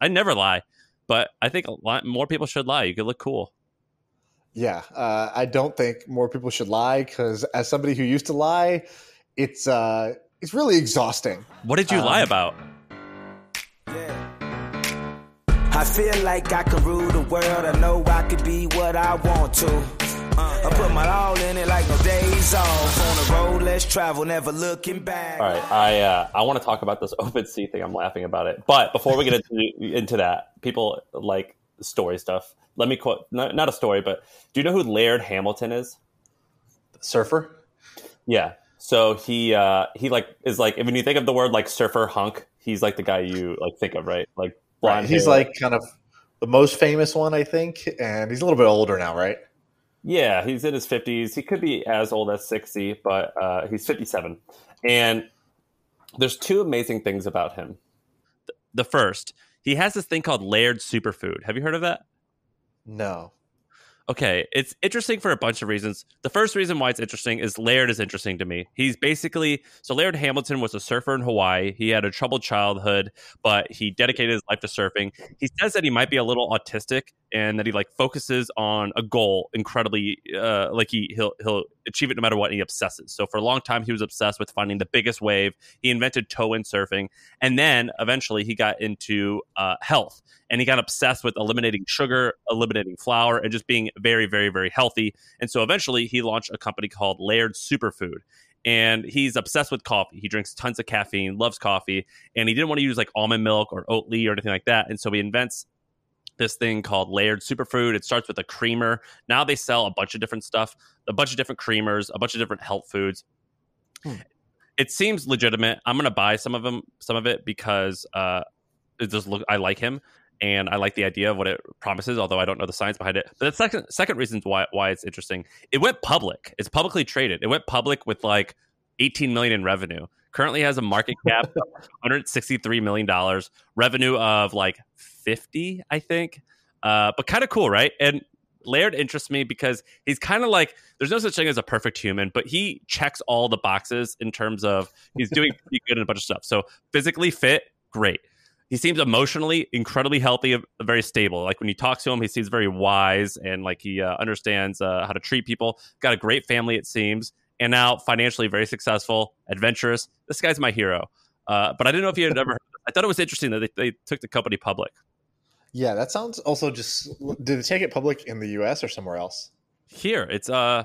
I never lie, but I think a lot more people should lie. You could look cool. Yeah, uh, I don't think more people should lie because, as somebody who used to lie, it's uh, it's really exhausting. What did you um, lie about? I feel like I could rule the world. I know I could be what I want to. I put my all in it like no days off. On the road, let's travel, never looking back. All right, I uh, I want to talk about this OpenSea thing. I'm laughing about it, but before we get into, into that, people like story stuff. Let me quote not, not a story, but do you know who Laird Hamilton is? Surfer. Yeah. So he uh, he like is like when you think of the word like surfer hunk, he's like the guy you like think of, right? Like Right. He's hair. like kind of the most famous one, I think, and he's a little bit older now, right? Yeah, he's in his fifties. He could be as old as sixty, but uh, he's fifty-seven. And there's two amazing things about him. The first, he has this thing called Laird Superfood. Have you heard of that? No. Okay, it's interesting for a bunch of reasons. The first reason why it's interesting is Laird is interesting to me. He's basically so Laird Hamilton was a surfer in Hawaii. He had a troubled childhood, but he dedicated his life to surfing. He says that he might be a little autistic and that he like focuses on a goal incredibly uh, like he he'll he'll achieve it no matter what and he obsesses so for a long time he was obsessed with finding the biggest wave he invented toe-in surfing and then eventually he got into uh, health and he got obsessed with eliminating sugar eliminating flour and just being very very very healthy and so eventually he launched a company called laird superfood and he's obsessed with coffee. He drinks tons of caffeine, loves coffee, and he didn't want to use like almond milk or Oatly or anything like that. And so he invents this thing called Laird Superfood. It starts with a creamer. Now they sell a bunch of different stuff, a bunch of different creamers, a bunch of different health foods. Hmm. It seems legitimate. I'm gonna buy some of them, some of it because uh, it just look. I like him, and I like the idea of what it promises. Although I don't know the science behind it. But the second second reason why why it's interesting. It went public. It's publicly traded. It went public with like 18 million in revenue currently has a market cap of 163 million dollars revenue of like 50, I think. Uh, but kind of cool, right? And Laird interests me because he's kind of like there's no such thing as a perfect human, but he checks all the boxes in terms of he's doing pretty good in a bunch of stuff. So physically fit, great. He seems emotionally incredibly healthy, very stable. Like when you talk to him, he seems very wise and like he uh, understands uh, how to treat people. Got a great family, it seems, and now financially very successful, adventurous. This guy's my hero. Uh, but I didn't know if you had ever. Heard I thought it was interesting that they, they took the company public. Yeah, that sounds also just. Did they take it public in the U.S. or somewhere else? Here, it's uh,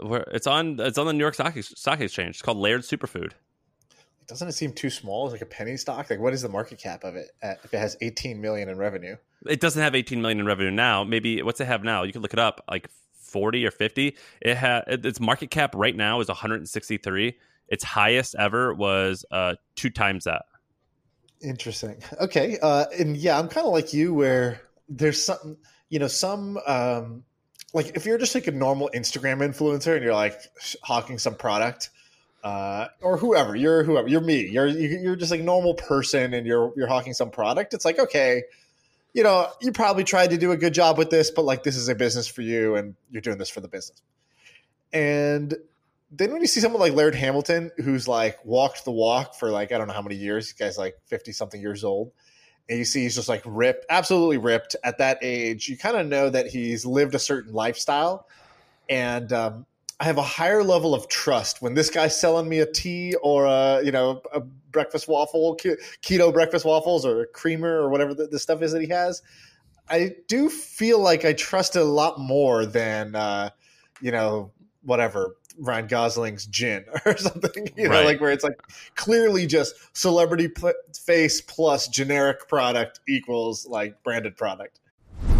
where it's on. It's on the New York Stock, Stock Exchange. It's called Laird Superfood. Doesn't it seem too small? It's like a penny stock. Like, what is the market cap of it at, if it has 18 million in revenue? It doesn't have 18 million in revenue now. Maybe what's it have now? You can look it up. Like 40 or 50. It had its market cap right now is 163. Its highest ever was uh, two times that. Interesting. Okay. Uh, and yeah, I'm kind of like you where there's some, you know, some, um, like if you're just like a normal Instagram influencer and you're like hawking some product, uh, or whoever you're, whoever you're me, you're you're just like normal person and you're you're hawking some product. It's like okay, you know, you probably tried to do a good job with this, but like this is a business for you and you're doing this for the business. And then when you see someone like Laird Hamilton, who's like walked the walk for like, I don't know how many years, this guy's like 50 something years old. And you see he's just like ripped, absolutely ripped at that age. You kind of know that he's lived a certain lifestyle. And um, I have a higher level of trust when this guy's selling me a tea or a, you know, a breakfast waffle, keto breakfast waffles or a creamer or whatever the, the stuff is that he has. I do feel like I trust it a lot more than, uh, you know, whatever Ryan Gosling's gin or something, you know, right. like where it's like clearly just celebrity face plus generic product equals like branded product.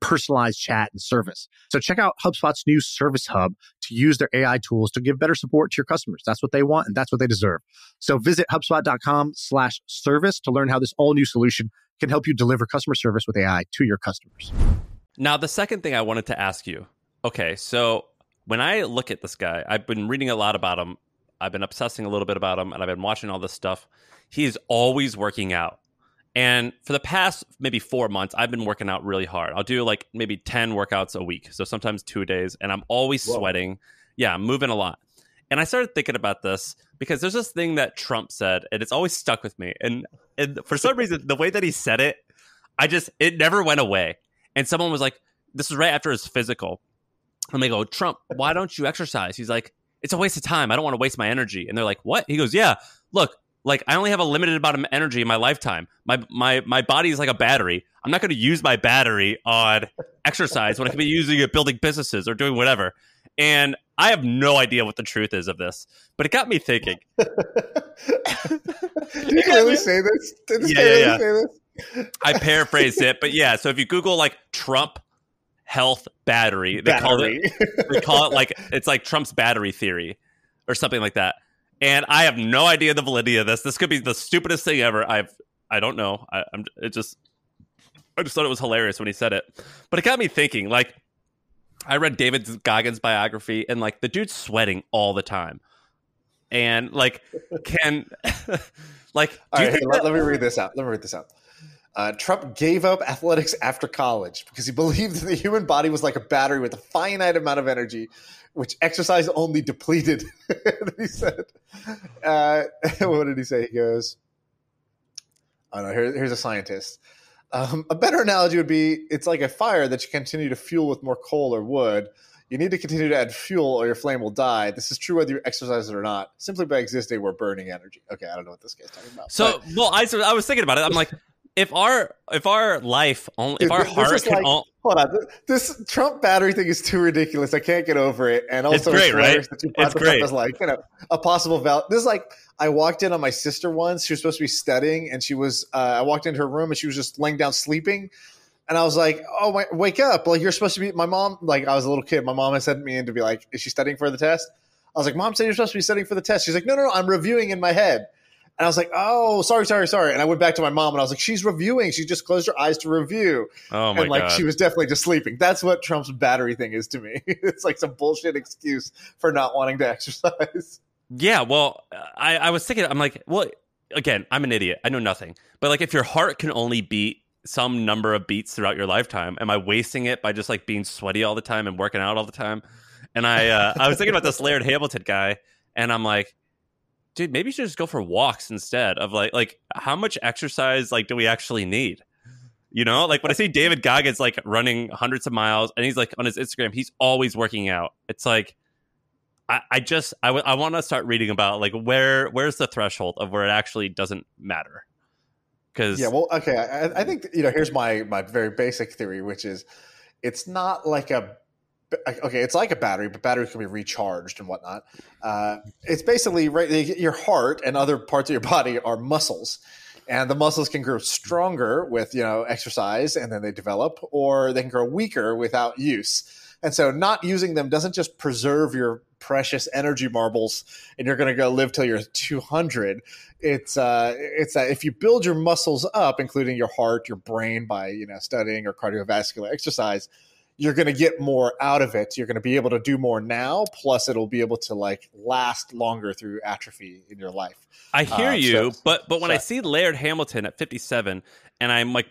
personalized chat and service. So check out HubSpot's new Service Hub to use their AI tools to give better support to your customers. That's what they want and that's what they deserve. So visit HubSpot.com slash service to learn how this all new solution can help you deliver customer service with AI to your customers. Now, the second thing I wanted to ask you. Okay, so when I look at this guy, I've been reading a lot about him. I've been obsessing a little bit about him, and I've been watching all this stuff. He is always working out. And for the past maybe four months, I've been working out really hard. I'll do like maybe 10 workouts a week. So sometimes two days, and I'm always Whoa. sweating. Yeah, I'm moving a lot. And I started thinking about this because there's this thing that Trump said, and it's always stuck with me. And, and for some reason, the way that he said it, I just, it never went away. And someone was like, this was right after his physical. And they go, Trump, why don't you exercise? He's like, it's a waste of time. I don't want to waste my energy. And they're like, what? He goes, yeah, look, like I only have a limited amount of energy in my lifetime. My my my body is like a battery. I'm not going to use my battery on exercise when I could be using it building businesses or doing whatever. And I have no idea what the truth is of this, but it got me thinking. Did you really say this? Did this Yeah, yeah, really yeah. say this? I paraphrased it, but yeah. So if you Google like Trump health battery, they call it Battery. they call it like it's like Trump's battery theory or something like that. And I have no idea the validity of this. This could be the stupidest thing ever. I've I don't know. I, I'm it just I just thought it was hilarious when he said it. But it got me thinking. Like I read David Goggins' biography, and like the dude's sweating all the time. And like, can like do All you right, hey, let, let me read this out. Let me read this out. Uh, Trump gave up athletics after college because he believed that the human body was like a battery with a finite amount of energy, which exercise only depleted. he said, uh, "What did he say?" He goes, "Oh no, here, here's a scientist." Um, a better analogy would be it's like a fire that you continue to fuel with more coal or wood. You need to continue to add fuel or your flame will die. This is true whether you exercise it or not. Simply by existing, we're burning energy. Okay, I don't know what this guy's talking about. So, but- well, I, I was thinking about it. I'm like, if our if our life only if Dude, our heart can like- all, hold on, th- this Trump battery thing is too ridiculous. I can't get over it. And also, It's great, right? That you It's great. As like you know a possible val. This is like I walked in on my sister once. She was supposed to be studying, and she was. Uh, I walked into her room, and she was just laying down sleeping. And I was like, "Oh, wait, wake up! Like you're supposed to be." My mom, like I was a little kid. My mom had sent me in to be like, "Is she studying for the test?" I was like, "Mom said you're supposed to be studying for the test." She's like, "No, no, no, I'm reviewing in my head." And I was like, "Oh, sorry, sorry, sorry." And I went back to my mom, and I was like, "She's reviewing. She just closed her eyes to review." oh my and like god, she was definitely just sleeping. That's what Trump's battery thing is to me. it's like some bullshit excuse for not wanting to exercise. yeah. Well, I I was thinking, I'm like, well, again, I'm an idiot. I know nothing. But like, if your heart can only beat some number of beats throughout your lifetime, am I wasting it by just like being sweaty all the time and working out all the time? And I uh, I was thinking about this Laird Hamilton guy, and I'm like. Dude, maybe you should just go for walks instead of like like how much exercise like do we actually need? You know, like when I see David Goggins like running hundreds of miles and he's like on his Instagram, he's always working out. It's like, I, I just, I, w- I want to start reading about like where, where's the threshold of where it actually doesn't matter? Because, Yeah, well, okay. I, I think you know. Here's my my very basic theory, which is, it's not like a. Okay, it's like a battery, but batteries can be recharged and whatnot. Uh, it's basically right. Your heart and other parts of your body are muscles, and the muscles can grow stronger with you know exercise, and then they develop, or they can grow weaker without use. And so, not using them doesn't just preserve your precious energy marbles, and you're going to go live till you're 200 it's uh it's that if you build your muscles up including your heart your brain by you know studying or cardiovascular exercise you're going to get more out of it you're going to be able to do more now plus it'll be able to like last longer through atrophy in your life I hear Uh, you, so- but but when I see Laird Hamilton at 57, and I'm like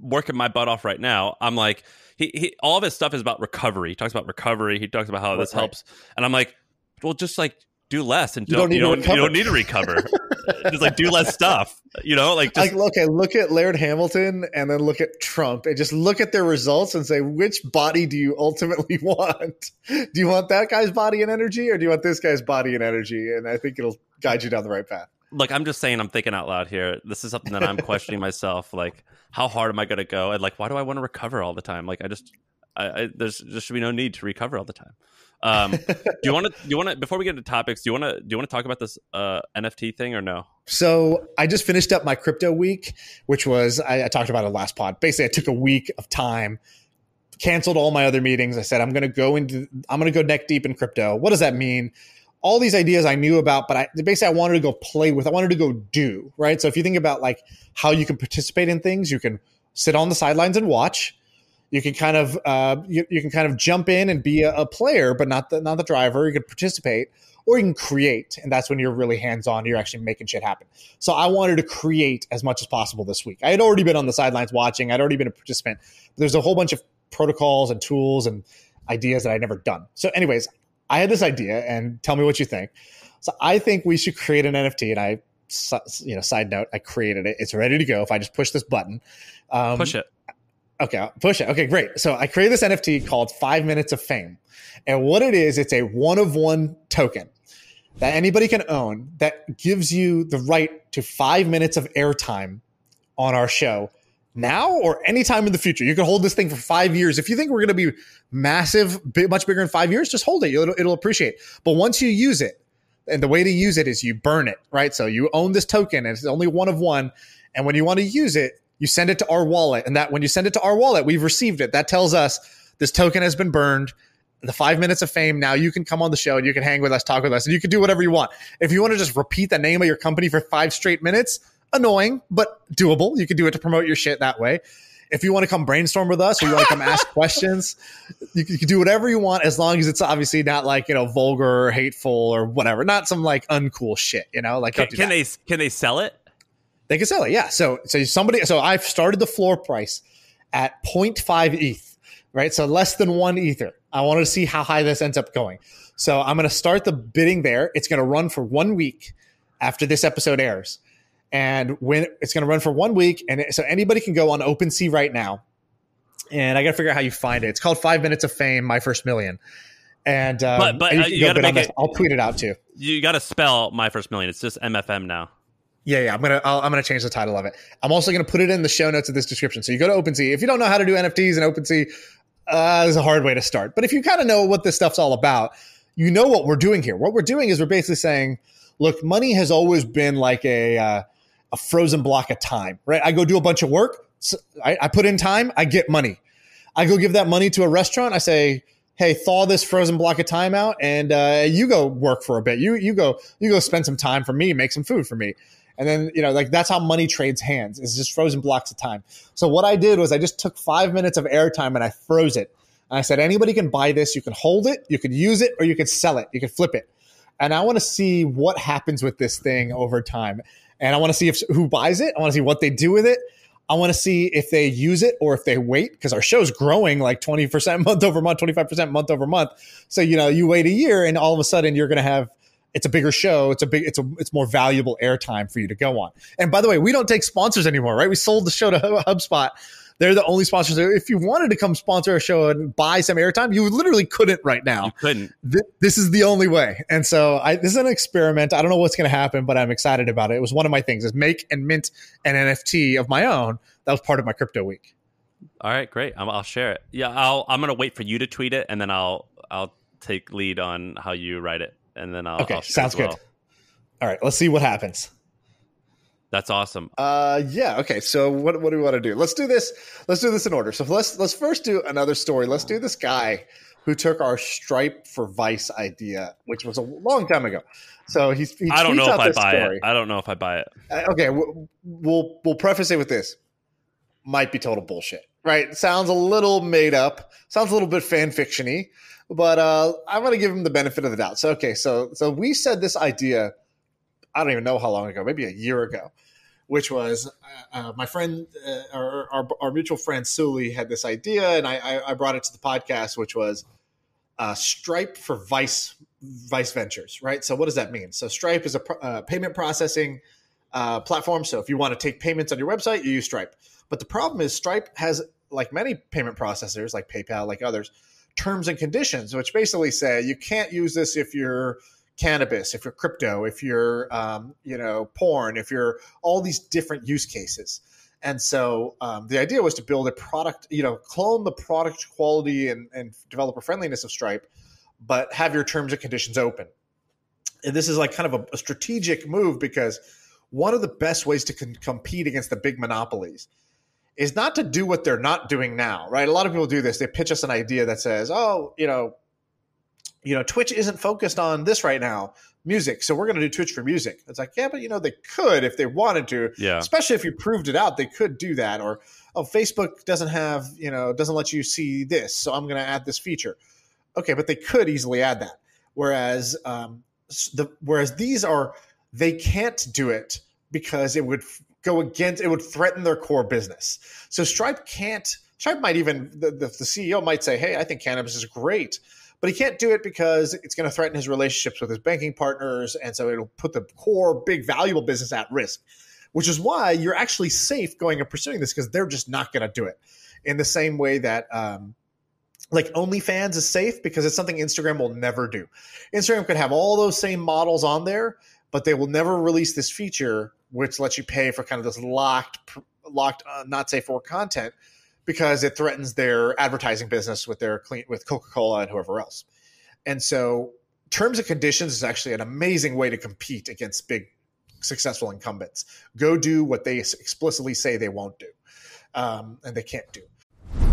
working my butt off right now, I'm like, he, he all of his stuff is about recovery. He talks about recovery. He talks about how this Right. helps, and I'm like, well, just like do less and You don't, don't need you don't, you don't need to recover. just like do less stuff, you know, like just like okay look at laird hamilton and then look at trump and just look at their results and say which body do you ultimately want do you want that guy's body and energy or do you want this guy's body and energy and i think it'll guide you down the right path look, I'm just saying, I'm thinking out loud here. This is something that I'm questioning myself. Like, how hard am I going to go? And like, why do I want to recover all the time? Like, I just, I, I there's there should be no need to recover all the time. Um, do you want to? Do you want to? Before we get into topics, do you want to? Do you want to talk about this uh, NFT thing or no? So I just finished up my crypto week, which was I, I talked about it last pod. Basically, I took a week of time, canceled all my other meetings. I said I'm going to go into I'm going to go neck deep in crypto. What does that mean? All these ideas I knew about, but I basically I wanted to go play with. I wanted to go do right. So if you think about like how you can participate in things, you can sit on the sidelines and watch. You can kind of uh, you, you can kind of jump in and be a, a player, but not the not the driver. You can participate, or you can create, and that's when you're really hands on. You're actually making shit happen. So I wanted to create as much as possible this week. I had already been on the sidelines watching. I'd already been a participant. There's a whole bunch of protocols and tools and ideas that I'd never done. So, anyways, I had this idea, and tell me what you think. So I think we should create an NFT, and I, you know, side note, I created it. It's ready to go. If I just push this button, um, push it. Okay, I'll push it. Okay, great. So I created this NFT called Five Minutes of Fame, and what it is, it's a one of one token that anybody can own that gives you the right to five minutes of airtime on our show now or anytime in the future. You can hold this thing for five years. If you think we're going to be massive, much bigger in five years, just hold it. It'll, it'll appreciate. But once you use it, and the way to use it is you burn it, right? So you own this token and it's only one of one. And when you want to use it, you send it to our wallet. And that when you send it to our wallet, we've received it. That tells us this token has been burned. The five minutes of fame. Now you can come on the show and you can hang with us, talk with us, and you can do whatever you want. If you want to just repeat the name of your company for five straight minutes, annoying, but doable. You can do it to promote your shit that way. If you want to come brainstorm with us or you want to come ask questions, you can, you can, do whatever you want as long as it's obviously not like, you know, vulgar or hateful or whatever. Not some like uncool shit, you know? Like can, can they can they sell it? They can sell it, yeah. So so somebody so I've started the floor price at 0.5 ETH, right? So less than one Ether. I wanted to see how high this ends up going. So I'm going to start the bidding there. It's going to run for one week after this episode airs and when it's going to run for one week and it, so anybody can go on OpenSea right now and I got to figure out how you find it. It's called Five Minutes of Fame, My First Million. And um, but but you, uh, you got to make it. I'll tweet it out too. You got to spell My First Million. It's just MFM now. Yeah, yeah. I'm gonna i am gonna change the title of it. I'm also gonna put it in the show notes of this description. So you go to OpenSea. If you don't know how to do NFTs and OpenSea, uh, is a hard way to start. But if you kind of know what this stuff's all about, you know what we're doing here. What we're doing is we're basically saying, look, money has always been like a uh, a frozen block of time, right? I go do a bunch of work. So I, I put in time. I get money. I go give that money to a restaurant. I say, hey, thaw this frozen block of time out, and uh, you go work for a bit. You you go you go spend some time for me, make some food for me, and then you know like that's how money trades hands. It's just frozen blocks of time. So what I did was I just took five minutes of airtime and I froze it. And I said anybody can buy this. You can hold it, you can use it, or you can sell it. You can flip it. And I want to see what happens with this thing over time and I want to see if who buys it. I want to see what they do with it. I want to see if they use it or if they wait because our show's growing like 20% month over month, 25% month over month. So, you know, you wait a year and all of a sudden you're going to have it's a bigger show. It's a big, it's a, it's more valuable airtime for you to go on. And by the way, we don't take sponsors anymore, right? We sold the show to HubSpot they're the only sponsors. If you wanted to come sponsor a show and buy some airtime, you literally couldn't right now. You couldn't. Th- this is the only way. And so I, this is an experiment. I don't know what's going to happen, but I'm excited about it. It was one of my things is make and mint an NFT of my own. That was part of my crypto week. All right, great. i will share it. Yeah, I'll, I'm going to wait for you to tweet it, and then I'll I'll take lead on how you write it, and then I'll. Okay, I'll sounds good. All right, let's see what happens. That's awesome. Uh, yeah. Okay. So what what do we want to do? Let's do this. Let's do this in order. So let's let's first do another story. Let's do this guy who took our Stripe for Vice idea, which was a long time ago. So he's. He I don't know if I buy story. it. I don't know if I buy it. Uh, okay. We'll, we'll we'll preface it with this. Might be total bullshit. Right. Sounds a little made up. Sounds a little bit fan fictiony. But uh, I'm going to give him the benefit of the doubt. So okay. So so we said this idea I don't even know how long ago, maybe a year ago, which was uh, uh, my friend, uh, our, our, our, mutual friend Sully had this idea, and I, I brought it to the podcast, which was uh, Stripe for Vice Vice Ventures, right? So what does that mean? So Stripe is a uh, payment processing uh, platform. So if you want to take payments on your website, you use Stripe. But the problem is Stripe has, like many payment processors, like PayPal, like others, terms and conditions, which basically say you can't use this if you're cannabis, if you're crypto, if you're um, you know porn, if you're all these different use cases. And so um, the idea was to build a product, you know, clone the product quality and, and developer friendliness of Stripe, but have your terms and conditions open. And this is like kind of a, a strategic move because one of the best ways to con- compete against the big monopolies is not to do what they're not doing now, right? A lot of people do this. They pitch us an idea that says, oh, you know, you know, Twitch isn't focused on this right now, music. So we're going to do Twitch for music. It's like, yeah, but you know, they could if they wanted to. Yeah. Especially if you proved it out, they could do that. Or oh, Facebook doesn't have, you know, doesn't let you see this, so I'm going to add this feature. Okay, but they could easily add that. Whereas um, the whereas these are they can't do it because it would go against it would threaten their core business. So Stripe can't. Stripe might even the, the, the CEO might say, "Hey, I think cannabis is great." But he can't do it because it's going to threaten his relationships with his banking partners. And so it'll put the core, big, valuable business at risk, which is why you're actually safe going and pursuing this because they're just not going to do it in the same way that um, like OnlyFans is safe because it's something Instagram will never do. Instagram could have all those same models on there, but they will never release this feature which lets you pay for kind of this locked, locked, uh, not safe for content because it threatens their advertising business with their clean with Coca Cola and whoever else. And so, terms and conditions is actually an amazing way to compete against big, successful incumbents. Go do what they explicitly say they won't do, um, and they can't do.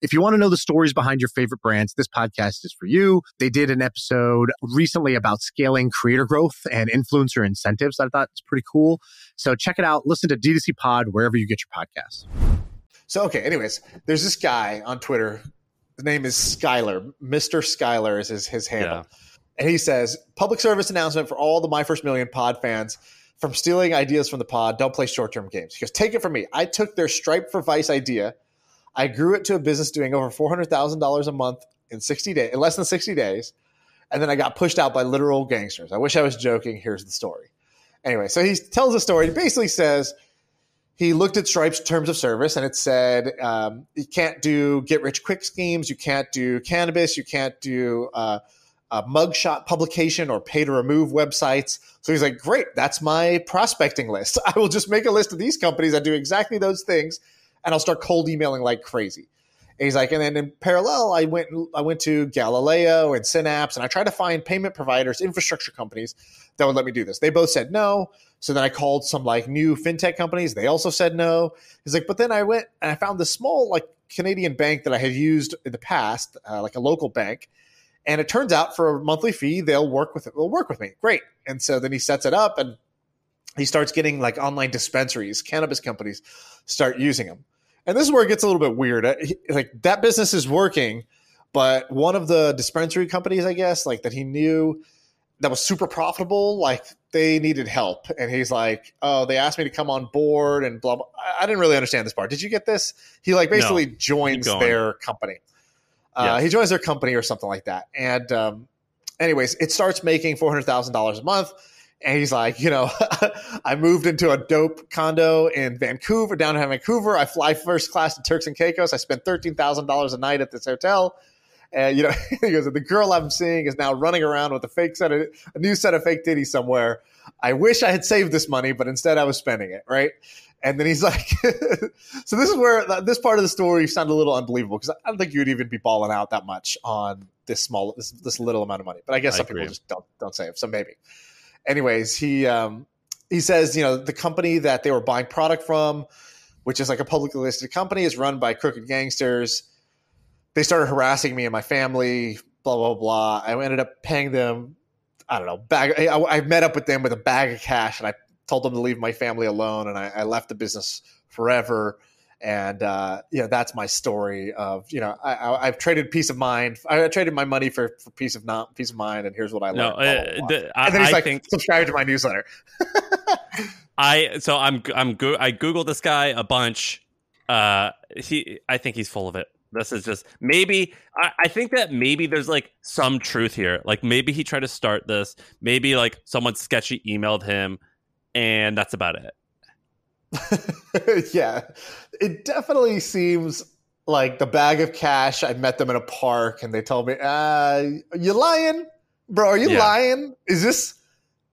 If you want to know the stories behind your favorite brands, this podcast is for you. They did an episode recently about scaling creator growth and influencer incentives I thought was pretty cool. So check it out. Listen to D2C Pod wherever you get your podcasts. So, okay, anyways, there's this guy on Twitter. The name is Skylor. Mr. Skylor is his, his handle. Yeah. And he says, public service announcement for all the My First Million pod fans from stealing ideas from the pod. Don't play short term games. He goes, take it from me. I took their Stripe for Vice idea I grew it to a business doing over four hundred thousand dollars a month in sixty days, in less than sixty days, and then I got pushed out by literal gangsters. I wish I was joking. Here's the story. Anyway, so he tells the story. He basically says he looked at Stripe's terms of service and it said um, you can't do get rich quick schemes, you can't do cannabis, you can't do uh, a mugshot publication or pay to remove websites. So he's like, great, that's my prospecting list. I will just make a list of these companies that do exactly those things and I'll start cold emailing like crazy. And he's like, and then in parallel, I went I went to Galileo and Synapse, and I tried to find payment providers, infrastructure companies that would let me do this. They both said no. So then I called some like new fintech companies. They also said no. He's like, but then I went and I found this small like Canadian bank that I had used in the past, uh, like a local bank. And it turns out for a monthly fee, they'll work with it. They'll work with me. Great. And so then he sets it up and he starts getting like online dispensaries, cannabis companies start using them. And this is where it gets a little bit weird. Uh, like that business is working, but one of the dispensary companies, I guess, like that he knew that was super profitable, like they needed help. And he's like, Oh, they asked me to come on board and blah, blah. I didn't really understand this part. Did you get this? He like basically no, joins their company. Uh. He joins their company or something like that. And, um, anyways, it starts making $400,000 a month and he's like, you know, I moved into a dope condo in Vancouver, downtown Vancouver. I fly first class to Turks and Caicos. I spend thirteen thousand dollars a night at this hotel. And you know, he goes, the girl I'm seeing is now running around with a fake set of a new set of fake titties somewhere. I wish I had saved this money, but instead I was spending it, right? And then he's like, so this is where this part of the story sounded a little unbelievable because I don't think you'd even be balling out that much on this small, this, this little amount of money. But I guess I some agree. people just don't don't save. So maybe anyways, he um, he says, you know, the company that they were buying product from, which is like a publicly listed company, is run by crooked gangsters. They started harassing me and my family. Blah blah blah. I ended up paying them. I don't know. Bag. I, I met up with them with a bag of cash, and I told them to leave my family alone, and I, I left the business forever and uh, you know that's my story of you know I, have traded peace of mind. I traded my money for, for peace of not peace of mind, and here's what I learned. No, uh, the, I, and then he's I like, think, subscribe to my newsletter. I so I'm I'm go- I googled this guy a bunch. Uh, he I think he's full of it. This is just maybe I, I think that maybe there's like some truth here. Like maybe he tried to start this. Maybe like someone sketchy emailed him, and that's about it. yeah, it definitely seems like the bag of cash. I met them in a park and they told me, uh, "You lying, bro? Are you yeah. lying? Is this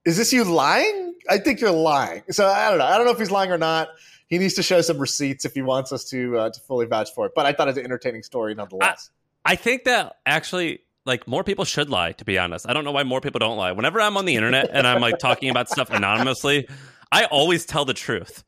is this you lying? I think you're lying." So I don't know. I don't know if he's lying or not. He needs to show some receipts if he wants us to uh, to fully vouch for it. But I thought it was an entertaining story nonetheless. I, I think that actually like more people should lie to be honest i don't know why more people don't lie whenever i'm on the internet and i'm like talking about stuff anonymously I always tell the truth.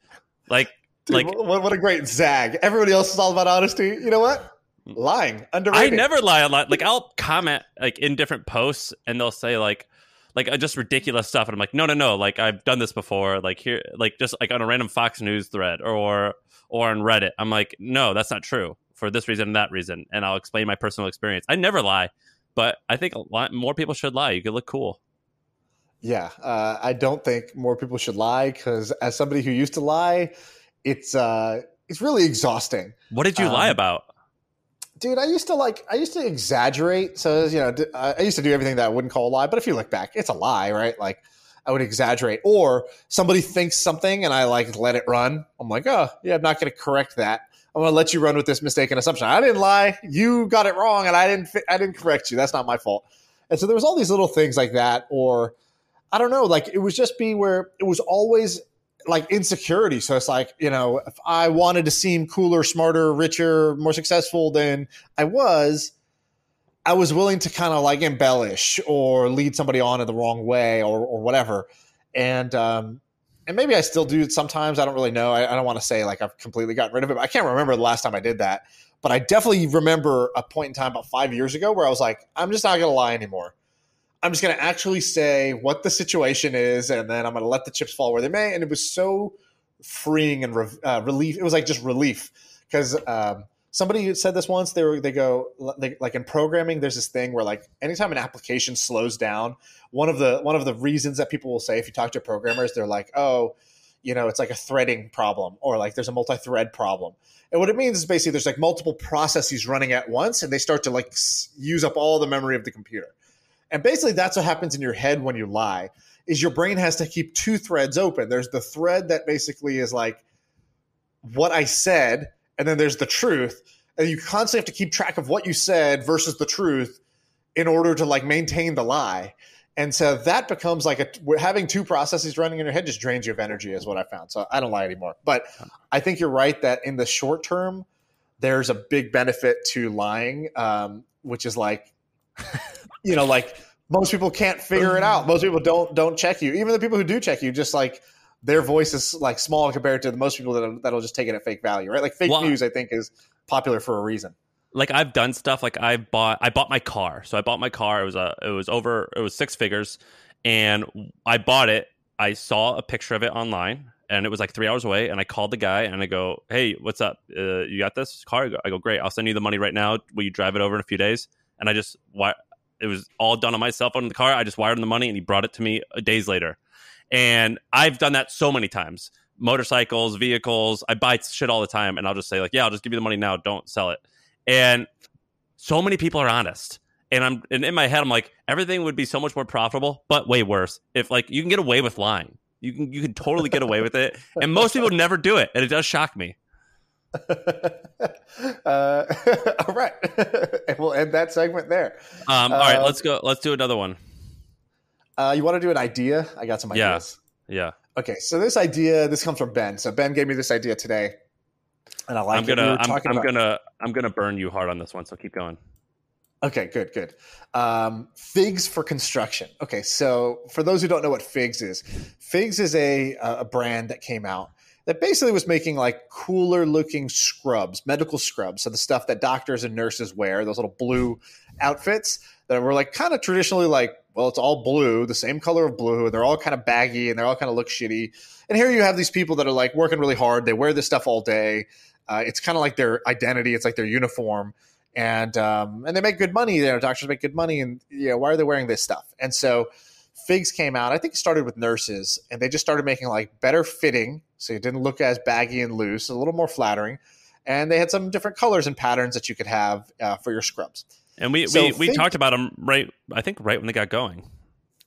Like, Dude, like what, what a great zag. Everybody else is all about honesty. You know what? Lying. I never lie a lot. Like I'll comment like in different posts, and they'll say like, like uh, just ridiculous stuff, and I'm like, no, no, no. Like I've done this before. Like here, like just like on a random Fox News thread or or on Reddit. I'm like, no, that's not true for this reason and that reason, and I'll explain my personal experience. I never lie, but I think a lot more people should lie. You could look cool. Yeah, uh, I don't think more people should lie because, as somebody who used to lie, it's uh, it's really exhausting. What did you Um, lie about? dude i used to like i used to exaggerate so you know i used to do everything that i wouldn't call a lie but if you look back it's a lie right? Like i would exaggerate. Or somebody thinks something and i like let it run i'm like oh yeah i'm not going to correct that. I'm going to let you run with this mistaken assumption. I didn't lie. You got it wrong and i didn't i didn't correct you. That's not my fault. And so there was all these little things like that or i don't know like it was just be where it was always like insecurity. So it's like, you know, if I wanted to seem cooler, smarter, richer, more successful than I was, I was willing to kind of like embellish or lead somebody on in the wrong way or, or whatever. And, um, and maybe I still do sometimes. I don't really know. I, I don't want to say like I've completely gotten rid of it. I can't remember the last time I did that. But I definitely remember a point in time about five years ago where I was like, I'm just not going to lie anymore. I'm just going to actually say what the situation is, and then I'm going to let the chips fall where they may. And it was so freeing and re- uh, relief. It was like just relief because um, somebody said this once. They were they go they, like in programming. There's this thing where like anytime an application slows down, one of the one of the reasons that people will say if you talk to programmers, they're like, oh, you know, it's like a threading problem or like there's a multi-thread problem. And what it means is basically there's like multiple processes running at once, and they start to like use up all the memory of the computer. And basically, that's what happens in your head when you lie. Is your brain has to keep two threads open. There's the thread that basically is like what I said, and then there's the truth. And you constantly have to keep track of what you said versus the truth in order to like maintain the lie. And so that becomes like a having two processes running in your head just drains you of energy, is what I found. So I don't lie anymore. But I think you're right that in the short term, there's a big benefit to lying, um, which is like you know, like most people can't figure it out. Most people don't don't check you. Even the people who do check you, just like their voice is like small compared to the most people that that'll just take it at fake value, right? Like fake Well- news, I think, is popular for a reason. like I've done stuff like I bought I bought my car. So I bought my car. It was a it was over it was six figures, and I bought it. I saw a picture of it online, and it was like three hours away. And I called the guy and I go, "Hey, what's up? Uh, you got this car?" I go, "Great. I'll send you the money right now. Will you drive it over in a few days?" And I just it was all done on my cell phone in the car. I just wired him the money, and he brought it to me uh, days later. And I've done that so many times. Motorcycles, vehicles. I buy shit all the time, and I'll just say like, "Yeah, I'll just give you the money now. Don't sell it." and so many people are honest and i'm and in my head i'm like everything would be so much more profitable but way worse if like you can get away with lying you can you can totally get away with it and most people never do it and it does shock me uh, all right, and we'll end that segment there. um all right Uh, let's go let's do another one Uh, you want to do an idea? I got some ideas. yeah yeah. Okay, so this idea, this comes from Ben. So Ben gave me this idea today, and I like i'm it. We gonna I'm, I'm about- gonna i'm gonna burn you hard on this one so keep going Okay, good, good. Um, figs for construction. Okay, so for those who don't know what Figs is, Figs is a a brand that came out that basically was making like cooler looking scrubs, medical scrubs. So the stuff that doctors and nurses wear, those little blue outfits that were like kind of traditionally like, well, it's all blue, the same color of blue, and they're all kind of baggy and they all kind of look shitty. And here you have these people that are like working really hard. They wear this stuff all day. Uh, it's kind of like their identity. It's like their uniform and um, and they make good money. You know, doctors make good money, and you know, why are they wearing this stuff? And so, Figs came out. I think it started with nurses, and they just started making like better fitting, so it didn't look as baggy and loose, a little more flattering. And they had some different colors and patterns that you could have uh, for your scrubs. and we So we, we talked about them right i think right when they got going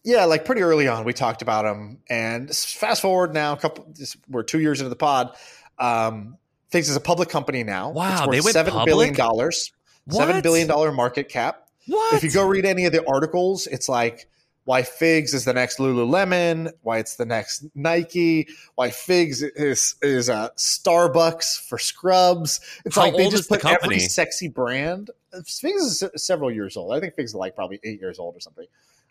Yeah, like pretty early on, we talked about them, and fast forward now, a couple. This, we're two years into the pod. Um, Figs is a public company now. Wow, it's worth they went seven billion dollars. Seven billion dollar market cap. what if you go read any of the articles, it's like why Figs is the next Lululemon, why it's the next Nike, why Figs is is uh, Starbucks for scrubs. It's How like they just is the put every sexy brand. Figs is several years old. I think Figs is like probably eight years old or something.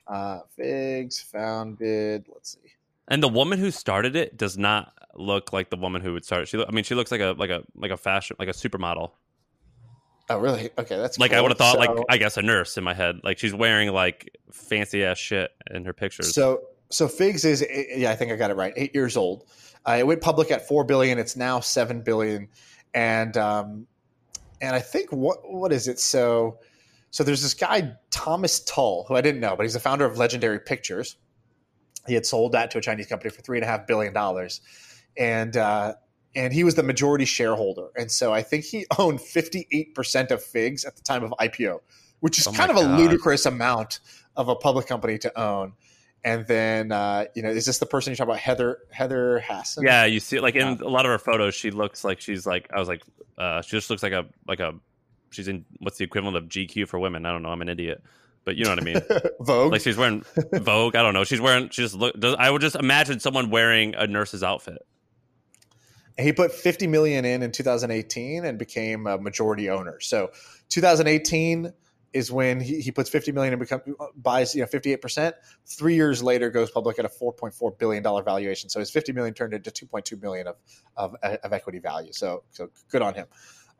Uh, Figs founded. Let's see. And the woman who started it does not look like the woman who would start it. She, I mean, she looks like a like a like a fashion like a supermodel. Oh, really? Okay, that's Like I would have thought, like I guess a nurse in my head. Like she's wearing like fancy ass shit in her pictures. So so Figs is eh, yeah, I think I got it right. Eight years old. Uh, it went public at four billion. It's now seven billion, and um, and I think what what is it? So so there's this guy Thomas Tull who I didn't know, but he's the founder of Legendary Pictures. He had sold that to a Chinese company for three and a half billion dollars, and uh, and he was the majority shareholder, and so I think he owned fifty eight percent of Figs at the time of IPO, which is Oh kind of a ludicrous amount of a public company to own. And then, uh, you know, is this the person you're talking about, Heather Heather Hasson? yeah, you see, like in a lot of her photos, she looks like she's like I was like, uh, she just looks like a like a she's in what's the equivalent of GQ for women? I don't know. I'm an idiot, but you know what I mean. Vogue. like she's wearing Vogue. I don't know. She's wearing. She just look. Does, I would just imagine someone wearing a nurse's outfit. And he put 50 million in in 2018 and became a majority owner. So 2018 is when he, he puts 50 million and become buys you know 58 percent. Three years later, goes public at a 4.4 billion dollar valuation. So his 50 million turned into 2.2 million of of, of equity value. So so good on him.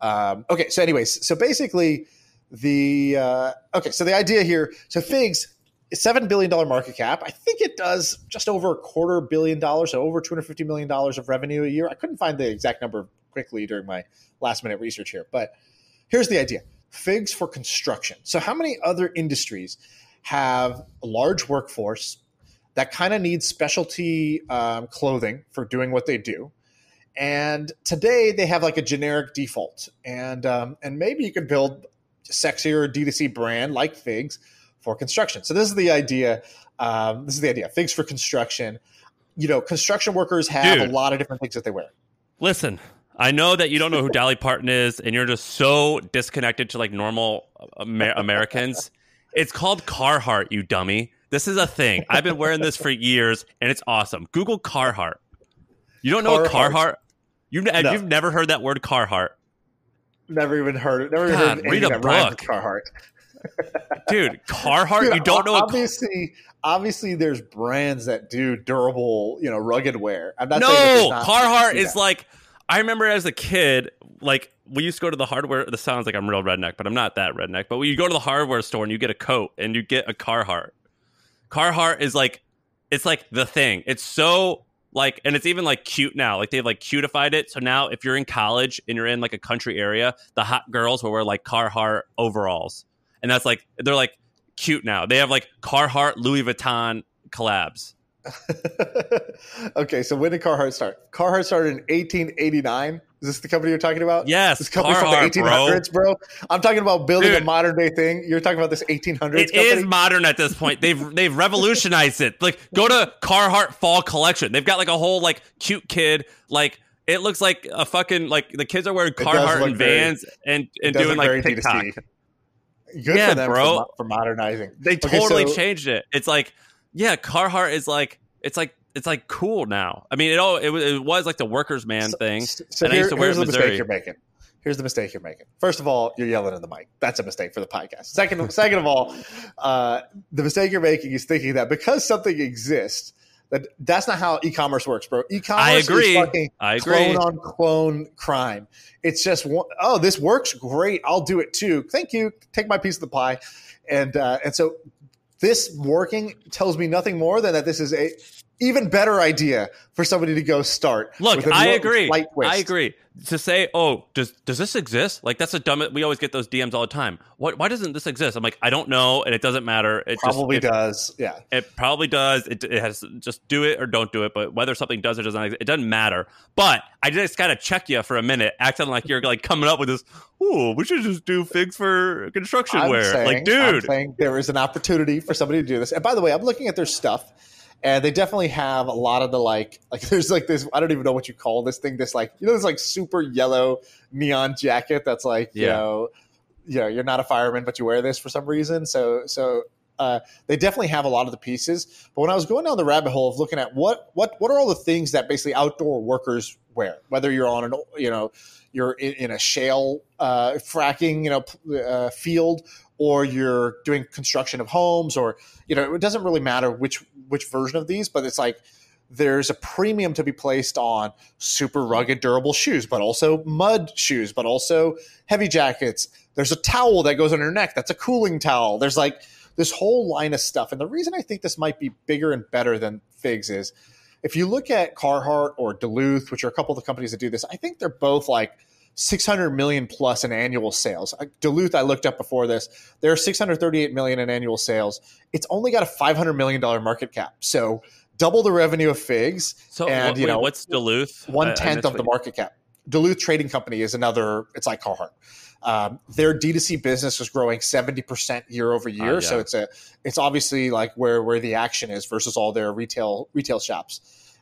Um, okay, so anyways, so basically the uh, okay, so the idea here, so Figs seven billion dollar market cap. I think it does just over a quarter billion dollars, so over two hundred fifty million dollars of revenue a year. I couldn't find the exact number quickly during my last minute research here, but here's the idea: Figs for construction. So, how many other industries have a large workforce that kind of needs specialty um, clothing for doing what they do? And today they have like a generic default, and um, and maybe you could build a sexier D2C brand like Figs for construction. So this is the idea. Um, this is the idea. Figs for construction. You know, construction workers have Dude. a lot of different things that they wear. Listen, I know that you don't know who Dolly Parton is, and you're just so disconnected to like normal Amer- Americans. It's called Carhartt, you dummy. This is a thing. I've been wearing this for years, and it's awesome. Google Carhartt. You don't know what Carhartt. Carhartt? You've, No. you've never heard that word Carhartt, Never even heard it. Never even God, heard anything read a that rhymes with book. Carhartt. Dude. Carhartt. Dude, you don't know Obviously, obviously, there's brands that do durable, you know, rugged wear. I'm not saying No, not- Carhartt is like I remember as a kid, like we used to go to the hardware. This sounds like I'm real redneck, but I'm not that redneck. But when you go to the hardware store and you get a coat and you get a Carhartt, Carhartt is like it's like the thing. It's so like, and it's even like cute now. Like they've like cutified it. So now if you're in college and you're in like a country area, the hot girls will wear like Carhartt overalls, and that's like they're like cute now. They have like Carhartt Louis Vuitton collabs. okay, so when did Carhartt start? Carhartt started in 1889. Is this the company you're talking about? Yes, This company Carhartt, from the 1800s, bro. I'm talking about building a modern day thing. You're talking about this 1800s It is modern at this point. They've they've revolutionized it. Like go to Carhartt Fall Collection. They've got like a whole like cute kid. Like it looks like a fucking like the kids are wearing Carhartt and very- Vans and and doing like TikTok. D2C. Good Yeah, for them bro. For, for modernizing. They Okay, totally so- changed it. It's like yeah, Carhartt is like it's like it's like cool now. I mean, it all it was, it was like the workers man So- thing. So, so and I here- used to wear here's the mistake you're making. Here's the mistake you're making. First of all, you're yelling in the mic. That's a mistake for the podcast. Second, second of all, uh, the mistake you're making is thinking that because something exists, that that's not how e-commerce works, bro. E-commerce I agree. is fucking I agree. clone on clone crime. It's just one, oh, this works great. I'll do it too. Thank you. Take my piece of the pie. And uh, and so this working tells me nothing more than that this is a even better idea for somebody to go start. Look, with a I agree. I agree. To say, oh, does does this exist? Like that's a dumb. We always get those DMs all the time. What? Why doesn't this exist? I'm like, I don't know, and it doesn't matter. It Probably just, it, does. Yeah. It probably does. It, it has just do it or don't do it. But whether something does or doesn't, exist, it doesn't matter. But I just gotta check you for a minute, acting like you're like coming up with this. Ooh, we should just do figs for construction I'm wear. saying, like, I'm dude, saying there is an opportunity for somebody to do this. And by the way, I'm looking at their stuff, and they definitely have a lot of the like, like there's like this. I don't even know what you call this thing. This like, you know, this like super yellow neon jacket that's like, you Yeah. know, you know, you're not a fireman, but you wear this for some reason. So, so. Uh, they definitely have a lot of the pieces, but when I was going down the rabbit hole of looking at what what what are all the things that basically outdoor workers wear, whether you're on an you know you're in, in a shale uh, fracking you know uh, field or you're doing construction of homes or you know it doesn't really matter which which version of these but it's like there's a premium to be placed on super rugged, durable shoes, but also mud shoes, but also heavy jackets. There's a towel that goes on your neck that's a cooling towel. There's like this whole line of stuff. And the reason I think this might be bigger and better than Figs is if you look at Carhartt or Duluth, which are a couple of the companies that do this, I think they're both like 600 million plus in annual sales. Duluth, I looked up before this, there are 638 million in annual sales. It's only got a 500 million dollar market cap. So double the revenue of Figs. So and wait, you know what's Duluth? one tenth of the market cap. Duluth Trading Company is another. It's like Carhartt. Um, their D2C business was growing 70% year over year. Oh, yeah. So it's a it's obviously like where where the action is versus all their retail retail shops.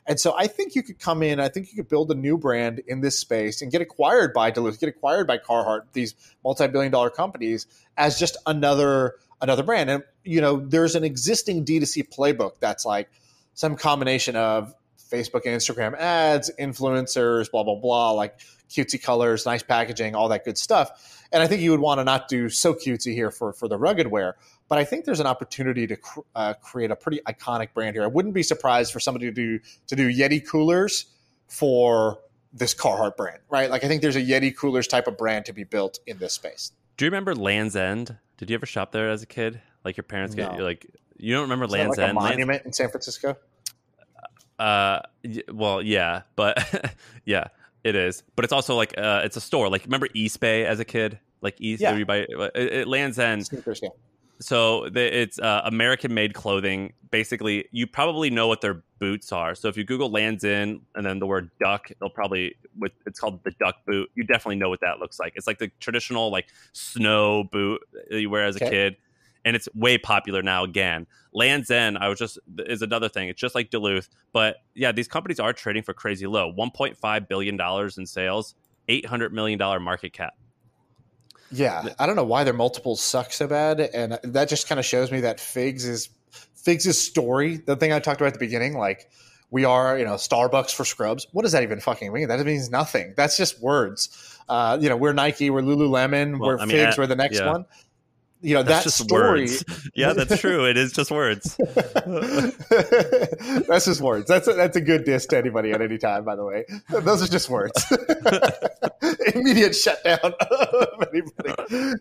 And so I think you could come in, I think you could build a new brand in this space and get acquired by Duluth, get acquired by Carhartt, these multi-billion dollar companies as just another another brand. And you know, there's an existing D2C playbook that's like some combination of Facebook and Instagram ads, influencers, blah blah blah, like cutesy colors, nice packaging, all that good stuff. And I think you would want to not do so cutesy here for for the rugged wear, but I think there's an opportunity to cr- uh, create a pretty iconic brand here. I wouldn't be surprised for somebody to do to do Yeti coolers for this Carhartt brand, right? Like I think there's a Yeti coolers type of brand to be built in this space. Do you remember Land's End? Did you ever shop there as a kid? Like your parents get No. you like you don't remember Land's like End? Land's- monument in San Francisco. Uh, well, yeah, but yeah, it is. But it's also like uh, it's a store. Like remember Eastbay as a kid? Like East, Yeah. buy it, it Land's End. Sneakers, yeah. So the, it's uh, American made clothing. Basically, you probably know what their boots are. So if you Google Lands End and then the word duck, it'll probably with it's called the duck boot. You definitely know what that looks like. It's like the traditional like snow boot that you wear as a Okay. kid, and it's way popular now. Again, Lands End, I was just is another thing. It's just like Duluth, but yeah, these companies are trading for crazy low. One point five billion dollars in sales, eight hundred million dollar market cap. Yeah, I don't know why their multiples suck so bad, and that just kind of shows me that Figs is Figs' story. The thing I talked about at the beginning, like we are, you know, Starbucks for scrubs. What does that even fucking mean? That means nothing. That's just words. Uh, you know, we're Nike, we're Lululemon, Well, we're I mean, Figs, uh, we're the next yeah. one. You know, That's that just story. words. Yeah, that's true. It is just words. that's just words. That's a, that's a good diss to anybody at any time. By the way, those are just words. Immediate shutdown of anybody.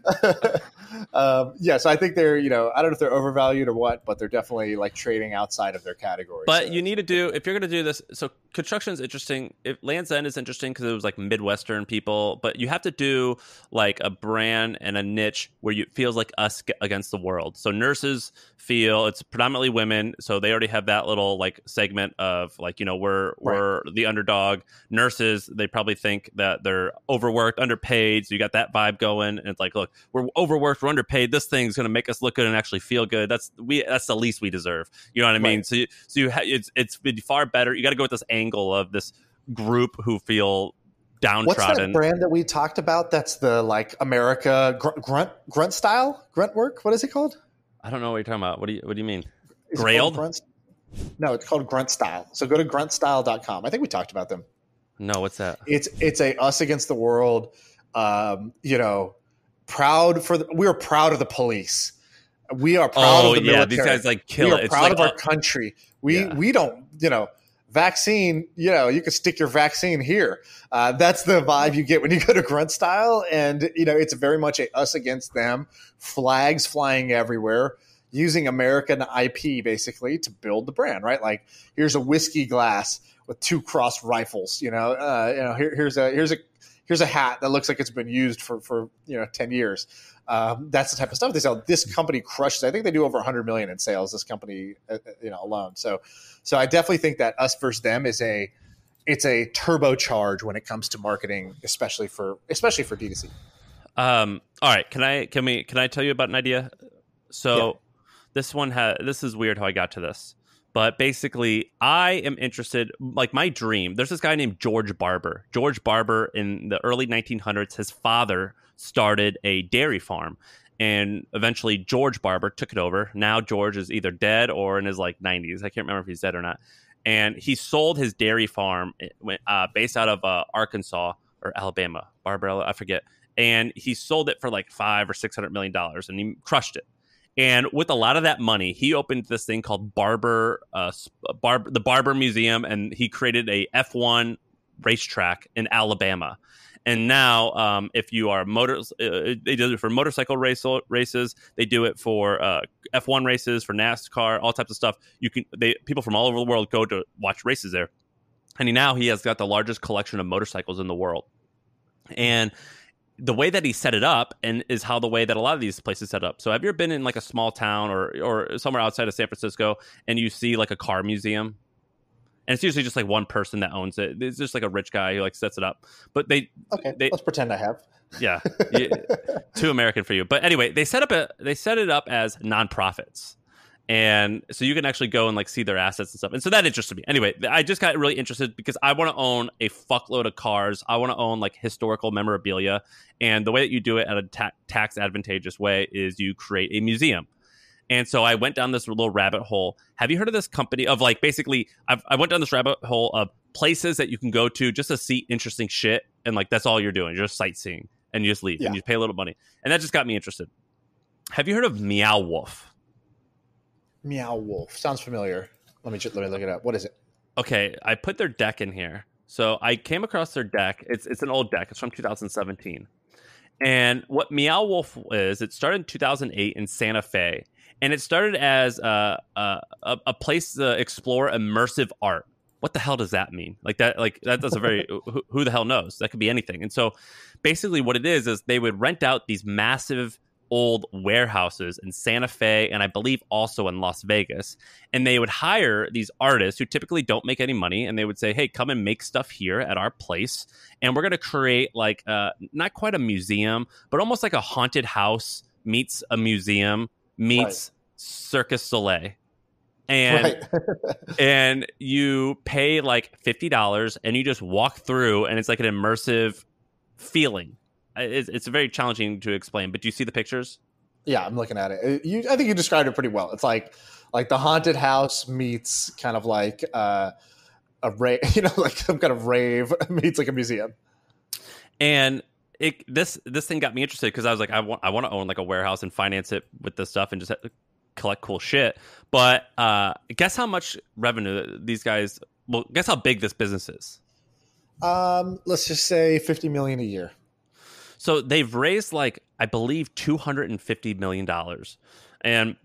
um, yeah, so I think they're you know I don't know if they're overvalued or what, but they're definitely like trading outside of their category. But So- you need to do if you're going to do this. So construction is interesting. If Land's End is interesting because it was like Midwestern people, but you have to do like a brand and a niche where you it feels like us against the world. So nurses feel it's predominantly women, so they already have that little like segment of like you know we're we're the underdog. Nurses they probably think that they're overworked, underpaid. So you got that vibe going, and it's like look, we're overworked, we're underpaid. This thing's going to make us look good and actually feel good. That's we that's the least we deserve. You know what I mean? Right. So you, so you ha- it's it's been far better. You got to go with this angle of this group who feel What's that brand that we talked about? That's the like America gr- grunt grunt style grunt work. What is it called? I don't know what you're talking about. What do you what do you mean? Is Grailed? called Grunt? No, it's called Grunt Style. So go to gruntstyle.com. I think we talked about them. No, what's that? It's it's a us against the world. Um, you know, proud for the, we are proud of the police. We are proud Oh of the yeah, military. these guys like kill we are. It's proud like of our uh, country. We Yeah. we don't you know vaccine. You know you could stick your vaccine here. Uh, that's the vibe you get when you go to Grunt Style, and you know it's very much a us against them. Flags flying everywhere, using American IP basically to build the brand. Right, like here's a whiskey glass with two cross rifles. You know, uh, you know here, here's a here's a here's a hat that looks like it's been used for for you know ten years. Um, that's the type of stuff they sell. This company crushes. I think they do over 100 million in sales. This company, uh, uh, you know, alone. So, so I definitely think that us versus them is a it's a turbocharge when it comes to marketing, especially for especially for D2C. Um. All right. Can I can we can I tell you about an idea? So Yeah. this one had this is weird how I got to this, but basically I am interested. Like my dream. There's this guy named George Barber. George Barber in the early 1900s. His father started a dairy farm. And eventually, George Barber took it over. Now, George is either dead or in his like 90s. I can't remember if he's dead or not. And he sold his dairy farm, uh, based out of uh, Arkansas or Alabama, Barber, I forget and he sold it for like five or six hundred million dollars, and he crushed it. And with a lot of that money, he opened this thing called Barber, uh, Bar- the Barber Museum, and he created a F1 racetrack in Alabama. And now, um, if you are motors, uh, they do it for motorcycle race races. They do it for uh, F1 races, for NASCAR, all types of stuff. You can they people from all over the world go to watch races there. And he, now he has got the largest collection of motorcycles in the world. And the way that he set it up and is how the way that a lot of these places set up. So have you ever been in like a small town or or somewhere outside of San Francisco and you see like a car museum? and it's usually just like one person that owns it. It's just like a rich guy who like sets it up. But they okay, they, let's pretend I have. Yeah, too American for you. But anyway, they set up a they set it up as nonprofits, and so you can actually go and like see their assets and stuff. And so that interested me. Anyway, I just got really interested because I want to own a fuckload of cars. I want to own like historical memorabilia, and the way that you do it at a ta- tax advantageous way is you create a museum and so I went down this little rabbit hole. Have you heard of this company of like basically I've, I went down this rabbit hole of places that you can go to just to see interesting shit and like that's all you're doing. You're just sightseeing and you just leave yeah. and you pay a little money. And that just got me interested. Have you heard of Meow Wolf? Meow Wolf sounds familiar. Let me just, let me look it up. What is it? Okay, I put their deck in here. So I came across their deck. It's it's an old deck. It's from 2017. And what Meow Wolf is, it started in 2008 in Santa Fe and it started as a, a, a place to explore immersive art. What the hell does that mean? Like that, like that does a very who, who the hell knows? That could be anything. And so, basically, what it is is they would rent out these massive old warehouses in Santa Fe and I believe also in Las Vegas. And they would hire these artists who typically don't make any money and they would say, hey, come and make stuff here at our place. And we're going to create like uh, not quite a museum, but almost like a haunted house meets a museum meets right. Cirque du Soleil. And right. and you pay like fifty dollars, and you just walk through, and it's like an immersive feeling. It's, it's very challenging to explain, but do you see the pictures? Yeah, I'm looking at it. You, I think you described it pretty well. It's like like the haunted house meets kind of like uh, a rave, you know, like some kind of rave meets like a museum. And it this this thing got me interested because I was like, I want I want to own like a warehouse and finance it with this stuff and just collect cool shit. But uh, guess how much revenue these guys? Well, guess how big this business is. Um, let's just say fifty million a year. So they've raised like I believe two hundred and fifty million dollars, and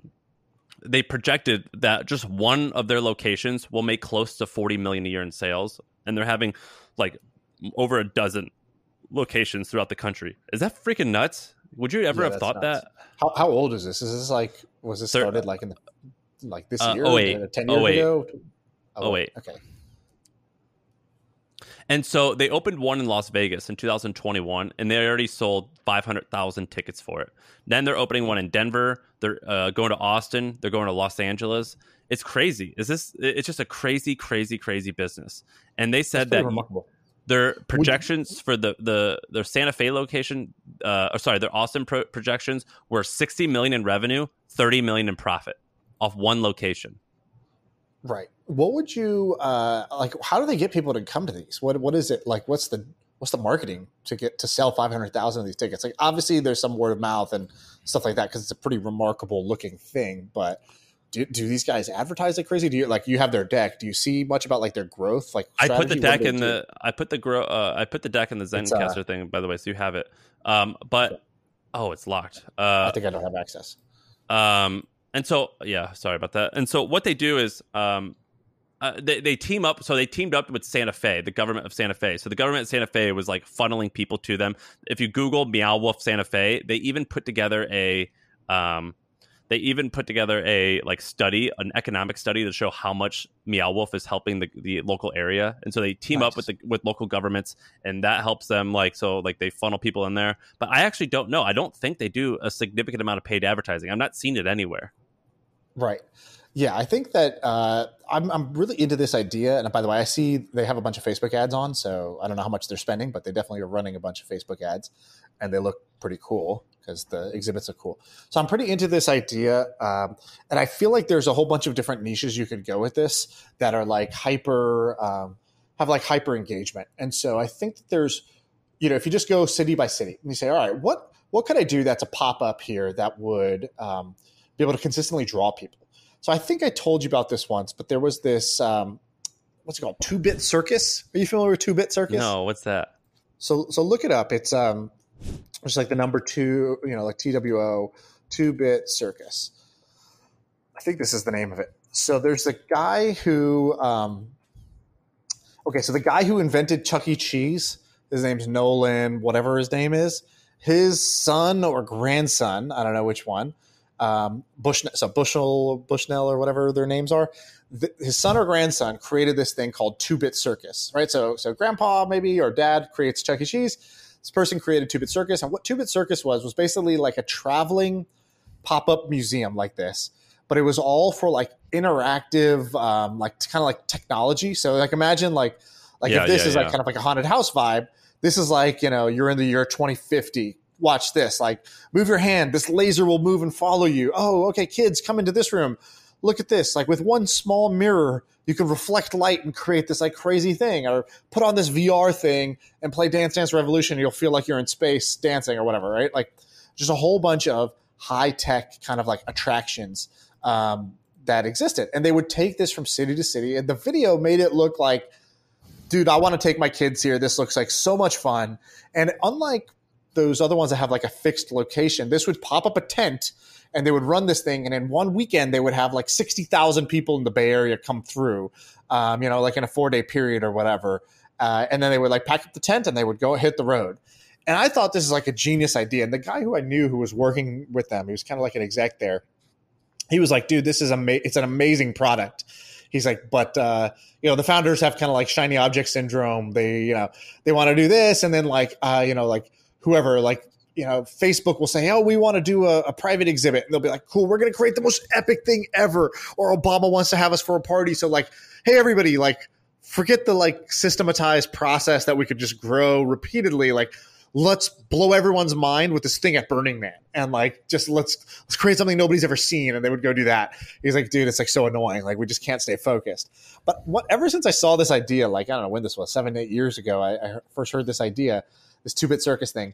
they projected that just one of their locations will make close to forty million a year in sales, and they're having like over a dozen locations throughout the country. Is that freaking nuts? Would you ever yeah, have thought nuts. that? How, how old is this? Is this like was this started like in the like this uh, year? Oh wait, ten years oh, wait. ago. Oh, oh wait, okay. And so they opened one in Las Vegas in 2021, and they already sold 500,000 tickets for it. Then they're opening one in Denver. They're uh, going to Austin. They're going to Los Angeles. It's crazy. Is this? It's just a crazy, crazy, crazy business. And they said that remarkable. Their projections for the the their Santa Fe location, uh, or sorry, their Austin pro- projections were 60 million in revenue, 30 million in profit off one location. Right. What would you uh, like? How do they get people to come to these? What What is it like? What's the What's the marketing to get to sell 500,000 of these tickets? Like, obviously, there's some word of mouth and stuff like that because it's a pretty remarkable looking thing, but do, do these guys advertise like crazy? Do you like you have their deck? Do you see much about like their growth? Like I put the deck in the I put the grow uh, I put the deck in the Zencastr uh, thing by the way, so you have it. Um, but oh, it's locked. Uh, I think I don't have access. Um, and so yeah, sorry about that. And so what they do is um, uh, they, they team up. So they teamed up with Santa Fe, the government of Santa Fe. So the government of Santa Fe was like funneling people to them. If you Google Meow Wolf Santa Fe, they even put together a um, they even put together a like study, an economic study to show how much Meow Wolf is helping the, the local area. And so they team nice. up with the with local governments and that helps them like so like they funnel people in there. But I actually don't know. I don't think they do a significant amount of paid advertising. I'm not seeing it anywhere. Right. Yeah, I think that uh, I'm, I'm really into this idea. And by the way, I see they have a bunch of Facebook ads on, so I don't know how much they're spending, but they definitely are running a bunch of Facebook ads, and they look pretty cool because the exhibits are cool. So I'm pretty into this idea, um, and I feel like there's a whole bunch of different niches you could go with this that are like hyper um, have like hyper engagement. And so I think that there's, you know, if you just go city by city and you say, all right, what what could I do that's a pop up here that would um, be able to consistently draw people. So I think I told you about this once, but there was this um, what's it called? Two Bit Circus. Are you familiar with Two Bit Circus? No, what's that? So so look it up. It's um it's like the number two, you know, like TWO, Two Bit Circus. I think this is the name of it. So there's a guy who um okay, so the guy who invented Chuck E. Cheese, his name's Nolan, whatever his name is, his son or grandson, I don't know which one, um, Bush, so Bushel, Bushnell, or whatever their names are. His son or grandson created this thing called Two Bit Circus, right? So, so grandpa maybe or dad creates Chuck E. Cheese. This person created Two Bit Circus, and what Two Bit Circus was was basically like a traveling pop up museum like this, but it was all for like interactive, um, like kind of like technology. So, like imagine like like Yeah, if this yeah, is like kind of like a haunted house vibe, this is like you know you're in the year 2050 watch this. Like move your hand. This laser will move and follow you. Oh okay kids come into this room. Look at this. Like with one small mirror you can reflect light and create this like crazy thing. Or put on this vr thing and play dance dance revolution. You'll feel like you're in space dancing or whatever right? Like just a whole bunch of high tech kind of like attractions um, that existed. And they would take this from city to city. And the video made it look like dude, I want to take my kids here. This looks like so much fun. And unlike those other ones that have like a fixed location, this would pop up a tent and they would run this thing. And in one weekend, they would have like 60,000 people in the Bay Area come through, um, you know, like in a four day period or whatever. Uh, and then they would like pack up the tent and they would go hit the road. And I thought this is like a genius idea. And the guy who I knew who was working with them, he was kind of like an exec there. He was like, dude, this is ama- it's an amazing product. He's like, but uh, you know, the founders have kind of like shiny object syndrome. They, you know, they want to do this, and then like, uh, you know, like whoever, like, you know, Facebook will say, oh, we want to do a, a private exhibit, and they'll be like, cool, we're going to create the most epic thing ever. Or Obama wants to have us for a party, so like, hey, everybody, like, forget the like systematized process that we could just grow repeatedly, like. Let's blow everyone's mind with this thing at Burning Man, and like, just let's let's create something nobody's ever seen, and they would go do that. He's like, dude, it's like so annoying. Like, we just can't stay focused. But what ever since I saw this idea, like I don't know when this was, seven, eight years ago, I, I first heard this idea, this two bit circus thing.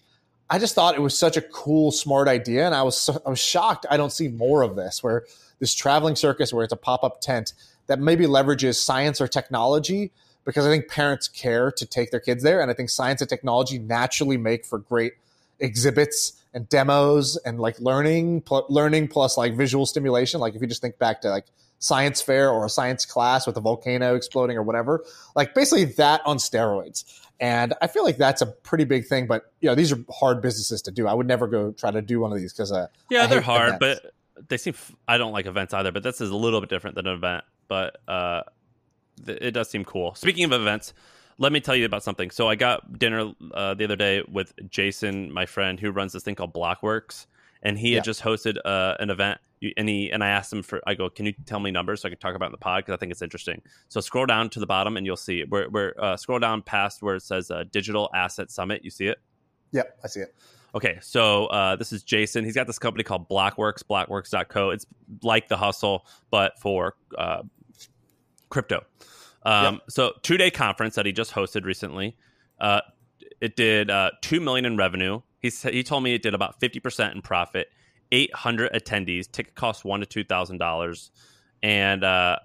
I just thought it was such a cool, smart idea, and I was I was shocked I don't see more of this, where this traveling circus, where it's a pop up tent that maybe leverages science or technology, because I think parents care to take their kids there, and I think science and technology naturally make for great exhibits and demos and like learning, pl- learning plus like visual stimulation. Like if you just think back to like science fair or a science class with a volcano exploding or whatever, like basically that on steroids. And I feel like that's a pretty big thing, but you know, these are hard businesses to do. I would never go try to do one of these because uh, Yeah, I they're hard, events. but they seem. f- I don't like events either, but this is a little bit different than an event. But uh, th- it does seem cool. Speaking of events, let me tell you about something. So I got dinner uh, the other day with Jason, my friend, who runs this thing called Blockworks, and he Yeah. had just hosted uh, an event. And he and I asked him for. I go, can you tell me numbers so I can talk about it in the pod because I think it's interesting. So scroll down to the bottom and you'll see it. Where, where uh, scroll down past where it says uh, Digital Asset Summit. You see it. Yep, I see it. Okay, so uh, this is Jason. He's got this company called Blockworks, blockworks.co. It's like the hustle, but for uh, crypto. Um, So two day conference that he just hosted recently. Uh, it did uh, two million in revenue. He said he told me it did about fifty percent in profit. Eight hundred attendees. Ticket cost one to two thousand dollars, and uh,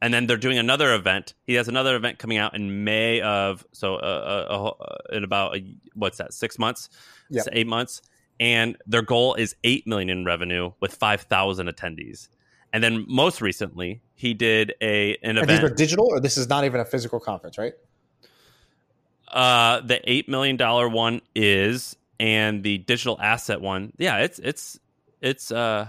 and then they're doing another event. He has another event coming out in May of so uh, uh, uh, in about a, what's that six months. So eight months, and their goal is eight million in revenue with five thousand attendees. And then most recently, he did a an And these are event. digital, or this is not even a physical conference, right? Uh, the eight million dollar one is, and the digital asset one, yeah, it's it's it's uh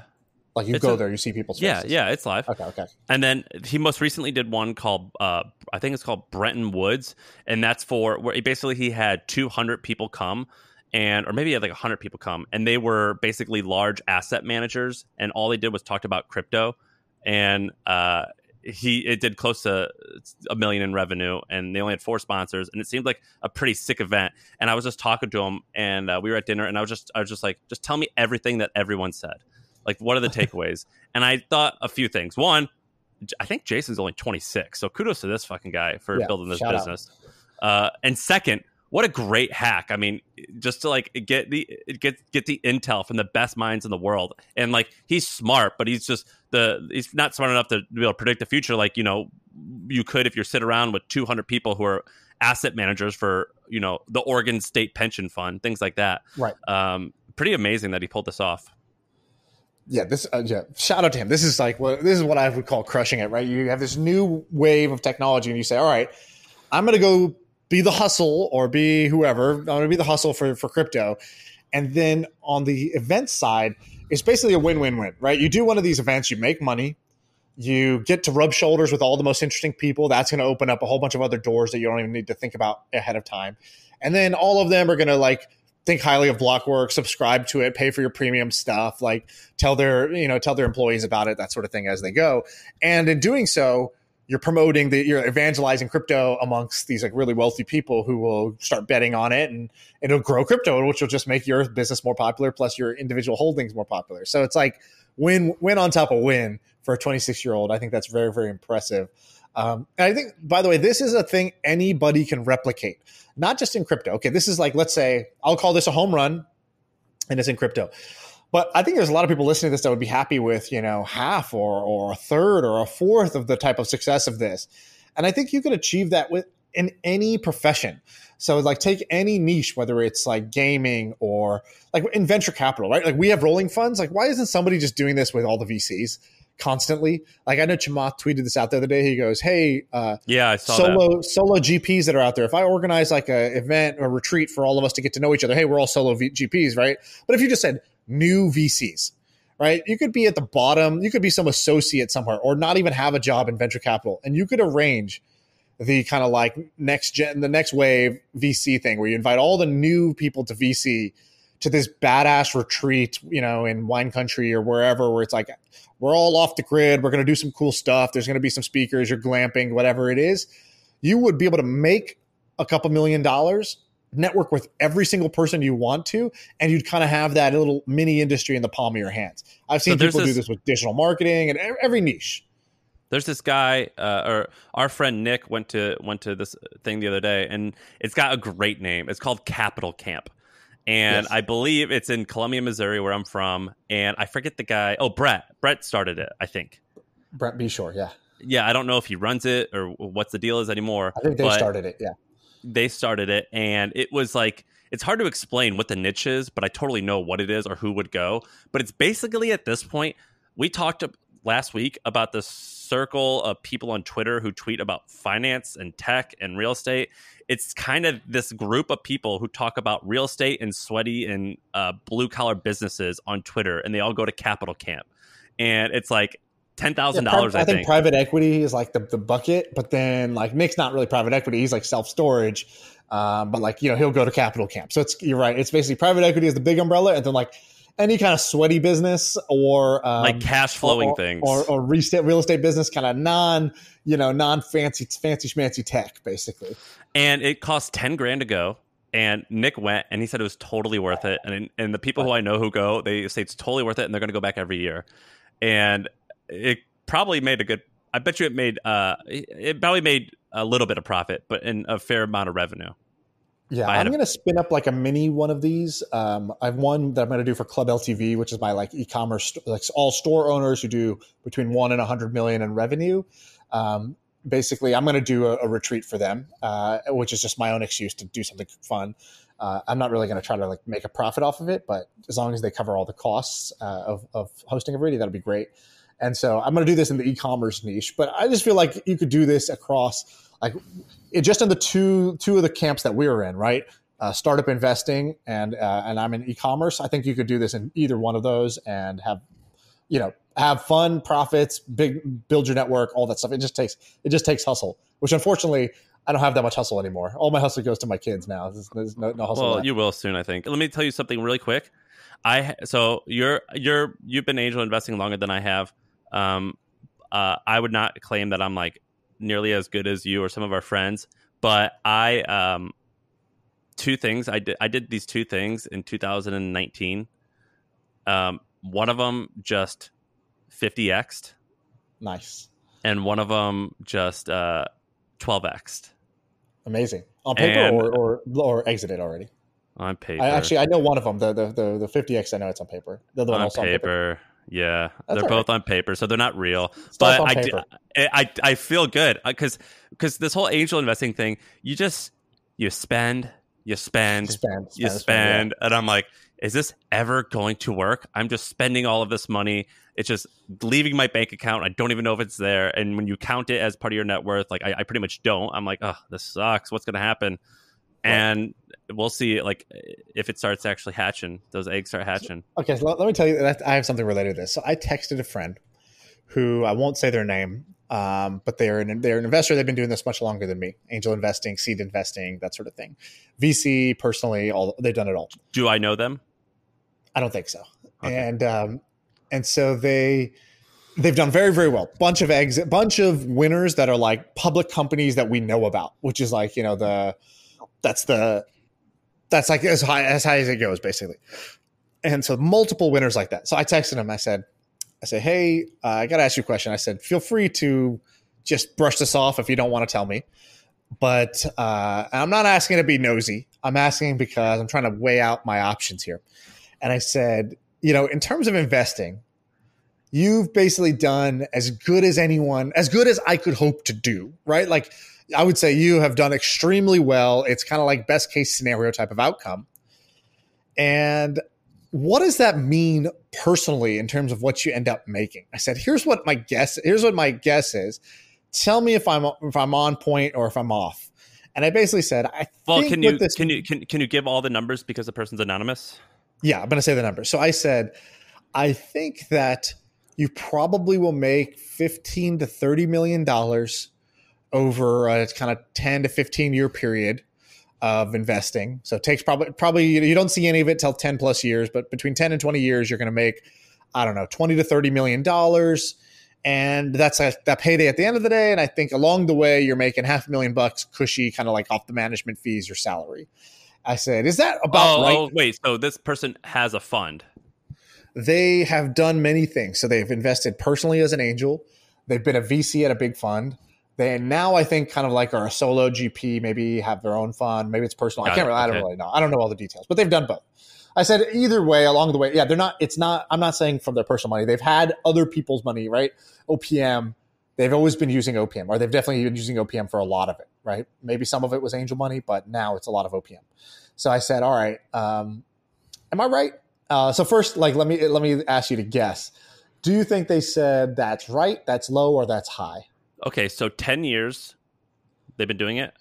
Like you go a- there, you see people's yeah faces. yeah it's live. Okay, okay. And then he most recently did one called uh, I think it's called Bretton Woods, and that's for where basically he had 200 people come, and or maybe he had like 100 people come, and they were basically large asset managers, and all they did was talked about crypto, and uh, he it did close to a million in revenue, and they only had four sponsors, and it seemed like a pretty sick event. And I was just talking to him, and uh, we were at dinner, and I was just I was just like, just tell me everything that everyone said. Like, what are the takeaways? and I thought a few things. One, i think Jason's only 26, so kudos to this fucking guy for Yeah, building this business. Uh, and second, what a great hack. I mean, just to like get the get get the intel from the best minds in the world. And like he's smart, but he's just the he's not smart enough to be able to predict the future like, you know, you could if you sit around with 200 people who are asset managers for, you know, the Oregon State Pension Fund, things like that. Right. Um pretty amazing that he pulled this off. Yeah, this uh, yeah. Shout out to him. This is like what this is what I would call crushing it, right? You have this new wave of technology, and you say, "All right, I'm going to go be the hustle or be whoever. I'm going to be the hustle for for crypto. And then on the event side, it's basically a win-win-win, right? You do one of these events, you make money, you get to rub shoulders with all the most interesting people. That's going to open up a whole bunch of other doors that you don't even need to think about ahead of time. And then all of them are going to like think highly of Blockwork, subscribe to it, pay for your premium stuff, like tell their, you know, tell their employees about it, that sort of thing as they go. And in doing so, you're promoting the you're evangelizing crypto amongst these like really wealthy people who will start betting on it and it'll grow crypto which will just make your business more popular plus your individual holdings more popular. So it's like win win on top of win for a 26 year old i think that's very very impressive. Um, and i think by the way this is a thing anybody can replicate not just in crypto. Okay this is like let's say i'll call this a home run and it's in crypto but I think there's a lot of people listening to this that would be happy with, you know, half or or a third or a fourth of the type of success of this. And I think you could achieve that with in any profession. So like take any niche, whether it's like gaming or like in venture capital, right? Like we have rolling funds. Like why isn't somebody just doing this with all the VCs constantly? Like I know Chamath tweeted this out the other day. He goes, "Hey, uh, yeah, I saw solo that. solo GPs that are out there. If I organize like a event or retreat for all of us to get to know each other, hey, we're all solo v- GPs, right? But if you just said new VCs, right? You could be at the bottom, you could be some associate somewhere, or not even have a job in venture capital, and you could arrange the kind of like next gen, the next wave VC thing where you invite all the new people to VC to this badass retreat, you know, in wine country or wherever, where it's like we're all off the grid, we're going to do some cool stuff. There's going to be some speakers, you're glamping, whatever it is. You would be able to make a couple million dollars network with every single person you want to, and you'd kind of have that little mini industry in the palm of your hands. I've seen so people this, do this with digital marketing and every niche. There's this guy, uh, or our friend Nick went to went to this thing the other day, and it's got a great name. It's called Capital Camp, and yes. I believe it's in Columbia, Missouri, where I'm from. And I forget the guy. Oh, Brett. Brett started it, I think. Brent Beshore, yeah. Yeah, I don't know if he runs it or what's the deal is anymore. I think they started it. Yeah they started it and it was like it's hard to explain what the niche is but i totally know what it is or who would go but it's basically at this point we talked last week about the circle of people on twitter who tweet about finance and tech and real estate. It's kind of this group of people who talk about real estate and sweaty and uh, blue collar businesses on twitter and they all go to capital camp. And it's like ten thousand yeah, dollars. I, think. private equity is like the, the bucket, but then like Nick's not really private equity; he's like self storage. Um, but like you know, he'll go to capital camp. So it's you're right. It's basically private equity is the big umbrella, and then like any kind of sweaty business or um, like cash flowing or, things or, or real estate, real estate business, kind of non you know non fancy fancy schmancy tech, basically. And it costs ten grand to go. And Nick went, and he said it was totally worth it. And and the people who I know who go, they say it's totally worth it, and they're going to go back every year. And it probably made a good. I bet you it made. Uh, it probably made a little bit of profit, but in a fair amount of revenue. Yeah, I'm going to spin up like a mini one of these. Um, I have one that I'm going to do for Club LTV, which is my like e-commerce, like all store owners who do between one and a hundred million in revenue. Um, basically, I'm going to do a, a, retreat for them, uh, which is just my own excuse to do something fun. Uh, I'm not really going to try to like make a profit off of it, but as long as they cover all the costs uh, of, of hosting a video, that'll be great. And so I'm going to do this in the e-commerce niche, but I just feel like you could do this across like it, just in the two two of the camps that we are in, right? Uh, startup investing and uh, and I'm in e-commerce. I think you could do this in either one of those and have you know have fun, profits, big build your network, all that stuff. It just takes it just takes hustle, which unfortunately I don't have that much hustle anymore. All my hustle goes to my kids now. There's, there's no, no hustle. Well, left. you will soon, I think. Let me tell you something really quick. I so you're you're you've been angel investing longer than I have. Um, uh, I would not claim that I'm like nearly as good as you or some of our friends, but I um, two things I did. I did these two things in 2019. Um, one of them just 50xed, nice, and one of them just uh, 12xed. Amazing. on paper And- or, or or exited already. on paper. I actually I know one of them. The the the, the 50x. I know it's on paper. The other one also on paper. Yeah, That's they're both on paper, so they're not real. Stuff but I, d- paper. I I I feel good uh, because because this whole angel investing thing, you just you spend, you spend, Spend, you spend, spend, and I'm like, is this ever going to work? I'm just spending all of this money. It's just leaving my bank account. I don't even know if it's there. And when you count it as part of your net worth, like I, I pretty much don't. I'm like, oh, this sucks. What's going to happen? And we'll see, like if it starts actually hatching, those eggs start hatching. Okay, so let, let me tell you that I have something related to this. So I texted a friend who I won't say their name, um, but they're an they're an investor. They've been doing this much longer than me. Angel investing, seed investing, that sort of thing. VC, personally, all they've done it all. Do I know them? I don't think so. Okay. And um, and so they they've done very very well. Bunch of exit, bunch of winners that are like public companies that we know about, which is like you know the that's the that's like as high as high as it goes basically. And so multiple winners like that. So I texted him. I said, I said, hey, uh, I got to ask you a question. I said, feel free to just brush this off if you don't want to tell me. But uh, I'm not asking to be nosy. I'm asking because I'm trying to weigh out my options here. And I said, you know, in terms of investing, you've basically done as good as anyone, as good as I could hope to do, right? Like, I would say you have done extremely well. It's kind of like best case scenario type of outcome. And what does that mean personally in terms of what you end up making? I said, here's what my guess, here's what my guess is. Tell me if I'm if I'm on point or if I'm off. And I basically said, I Well, think can you this can you can, can you give all the numbers because the person's anonymous? Yeah, I'm going to say the number. So I said, I think that you probably will make 15 to 30 million dollars over a kind of 10 to 15 year period of investing. So it takes probably probably you don't see any of it till 10 plus years, but between 10 and 20 years you're going to make I don't know, 20 to 30 million dollars and that's a, that payday at the end of the day and I think along the way you're making half a million bucks cushy kind of like off the management fees or salary. I said, is that about oh, right? oh, wait. So this person has a fund. they have done many things. So they've invested personally as an angel. They've been a VC at a big fund. They now I think kind of like are a solo GP, maybe have their own fund, maybe it's personal. I can't really, I don't really know. I don't know all the details, but they've done both. I said either way along the way, yeah, they're not. It's not. I'm not saying from their personal money. They've had other people's money, right? OPM. They've always been using OPM, or they've definitely been using OPM for a lot of it, right? Maybe some of it was angel money, but now it's a lot of OPM. So I said, all right, um, am I right? Uh, so first, like, let me let me ask you to guess. Do you think they said that's right, that's low, or that's high? Okay, so ten years they've been doing it.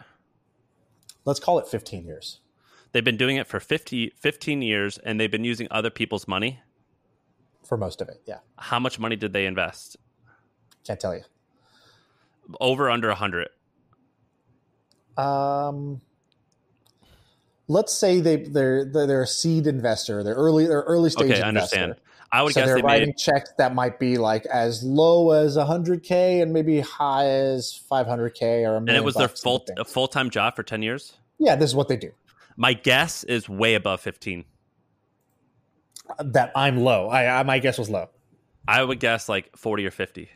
Let's call it 15 years. They've been doing it for 50, 15 years, and they've been using other people's money. for most of it. Yeah, How much money did they invest? can't tell you. Over under a hundred. Um, let's say they they're they're they're a seed investor. They're early they're early stage. Okay, I understand. I would So guess they're they writing made. checks that might be like as low as 100k and maybe high as 500k or a And it was their full a full time job for ten years. Yeah, this is what they do. My guess is way above fifteen. That I'm low. I, I my guess was low. I would guess like forty or fifty.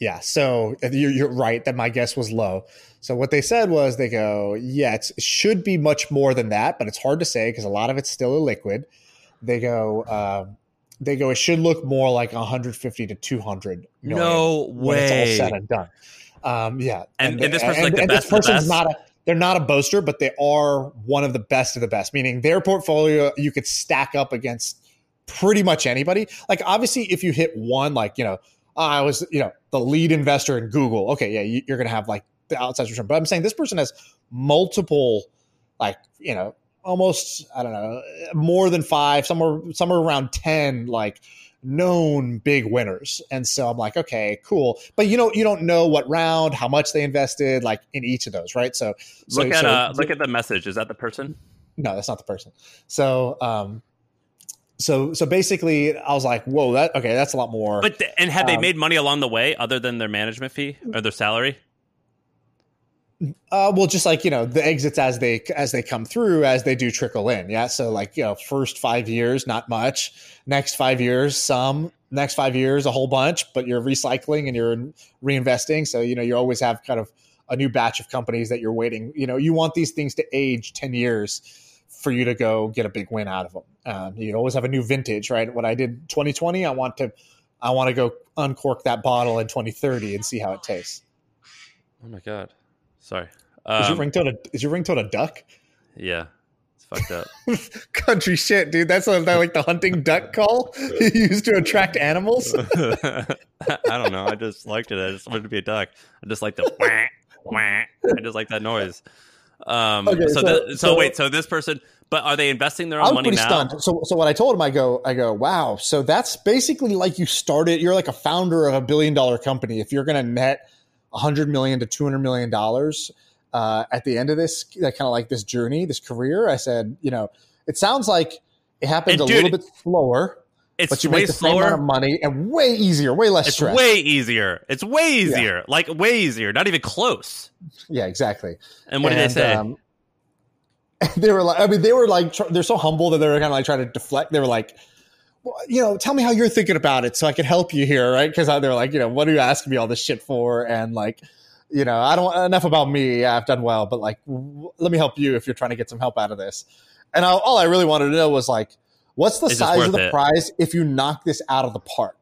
Yeah, so uh, you're, you're right that my guess was low. So what they said was they go, yeah, it should be much more than that, but it's hard to say because a lot of it's still illiquid. They go, um, they go, it should look more like 150 to 200 million No when it's all way. said and done. Um, yeah, And- and this person's like the and best This person's best? not a. They're not a boaster, but they are one of the best of the best. Meaning their portfolio you could stack up against pretty much anybody. Like obviously, if you hit one, like you know, I was you know the lead investor in Google. Okay, yeah, you, you're gonna have like the outside return. But I'm saying this person has multiple, like you know, almost I don't know, more than five, somewhere somewhere around ten, like known big winners. And so I'm like, okay, cool. But you know, you don't know what round, how much they invested, like in each of those, right? So, so Look at so- uh, look at the message. Is that the person? no, that's not the person. So, um, so so basically, I was like, whoa, that okay, that's a lot more. But and had they Um, made money along the way other than their management fee or their salary? Uh, well, just like you know, the exits as they as they come through, as they do trickle in. Yeah, so like you know, first five years, not much. Next five years, some. Next five years, a whole bunch. But you're recycling and you're reinvesting, so you know you always have kind of a new batch of companies that you're waiting. You know, you want these things to age ten years for you to go get a big win out of them. Um, you always have a new vintage, right? What I did 2020, I want to I want to go uncork that bottle in 2030 and see how it tastes. Oh my god, sorry. is your Um, ringtone a, is your ringtone a duck? yeah, it's fucked up. Country shit, dude. That's like, like the hunting duck call you use to attract animals. I don't know. I just liked it. I just wanted to be a duck. I just like the wah, wah. I just like that noise. Um, Okay, so, so- so, so- wait, so this person, but are they investing their I own was money pretty now? stunned. So, so what I told him, I go, I go, wow. So that's basically like you started. You're like a founder of a billion dollar company. If you're going to net a hundred million to two hundred million dollars uh, at the end of this, like, kind of like this journey, this career, I said, you know, it sounds like it happened And a dude, little bit slower, It's but you way make the same amount slower. of money and way easier, way less It's stress. way easier. It's way easier. Like way easier. Not even close. yeah, exactly. And what did they say? um, they were like, I mean, they were like, tr- they're so humble that they were kind of like trying to deflect. They were like, you know, tell me how you're thinking about it so I can help you here, right? Because they're like, you know, what are you asking me all this shit for? And like, you know, I don't enough about me. Yeah, I've done well, but like, w- let me help you if you're trying to get some help out of this. And I, all I really wanted to know was like, what's the size of the it? prize if you knock this out of the park?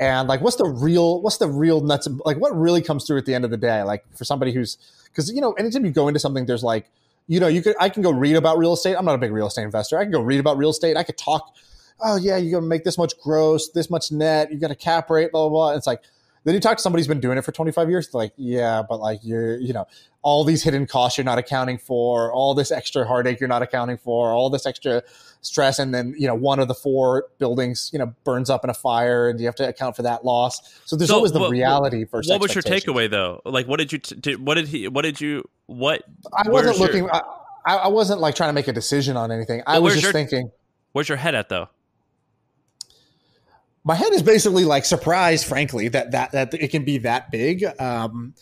And like, what's the real, what's the real nuts? and- Like, what really comes through at the end of the day? Like, for somebody who's, because you know, anytime you go into something, there's like, you know, you could, I can go read about real estate. I'm not a big real estate investor. I can go read about real estate. I could talk. Oh yeah, you're gonna make this much gross, this much net. You got a cap rate, blah blah blah. It's like then you talk to somebody who's been doing it for 25 years. They're like, yeah, but like you're, you know, all these hidden costs you're not accounting for, all this extra heartache you're not accounting for, all this extra stress, and then you know one of the four buildings, you know, burns up in a fire, and you have to account for that loss. So there's So always the what- reality versus. what was your takeaway though? Like, what did you? T- did, what did he? What did you? What? I wasn't looking. I, I I wasn't like trying to make a decision on anything. I was just your- thinking. Where's your head at though? My head is basically like surprised, frankly, that that that it can be that big. Um,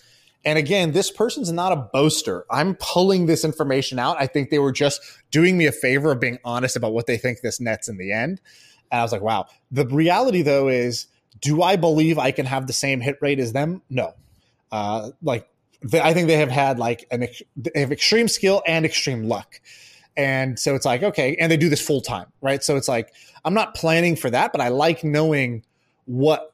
and again, this person's not a boaster. I'm pulling this information out. I think they were just doing me a favor of being honest about what they think this nets in the end. And I was like, wow. The reality though is, do I believe I can have the same hit rate as them? No. Uh, like I think they have had like an they have extreme skill and extreme luck. And so it's like, okay, and they do this full time, right? So it's like, I'm not planning for that, but I like knowing what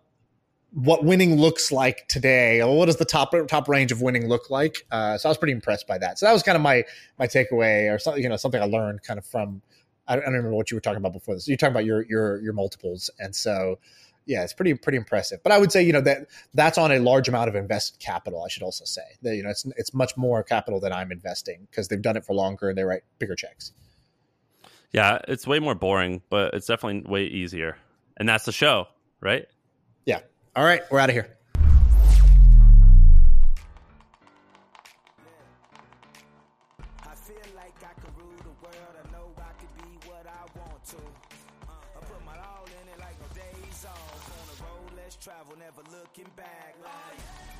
what winning looks like today. What does the top top range of winning look like? Uh, so I was pretty impressed by that. So that was kind of my my takeaway, or something you know something I learned kind of from. I don't, I don't remember what you were talking about before this. You're talking about your your your multiples, and so yeah, it's pretty pretty impressive. But I would say you know that that's on a large amount of invested capital. I should also say that you know it's it's much more capital than I'm investing because they've done it for longer and they write bigger checks. Yeah, it's way more boring, but it's definitely way easier. And that's the show, right? Yeah. All right, we're out of here.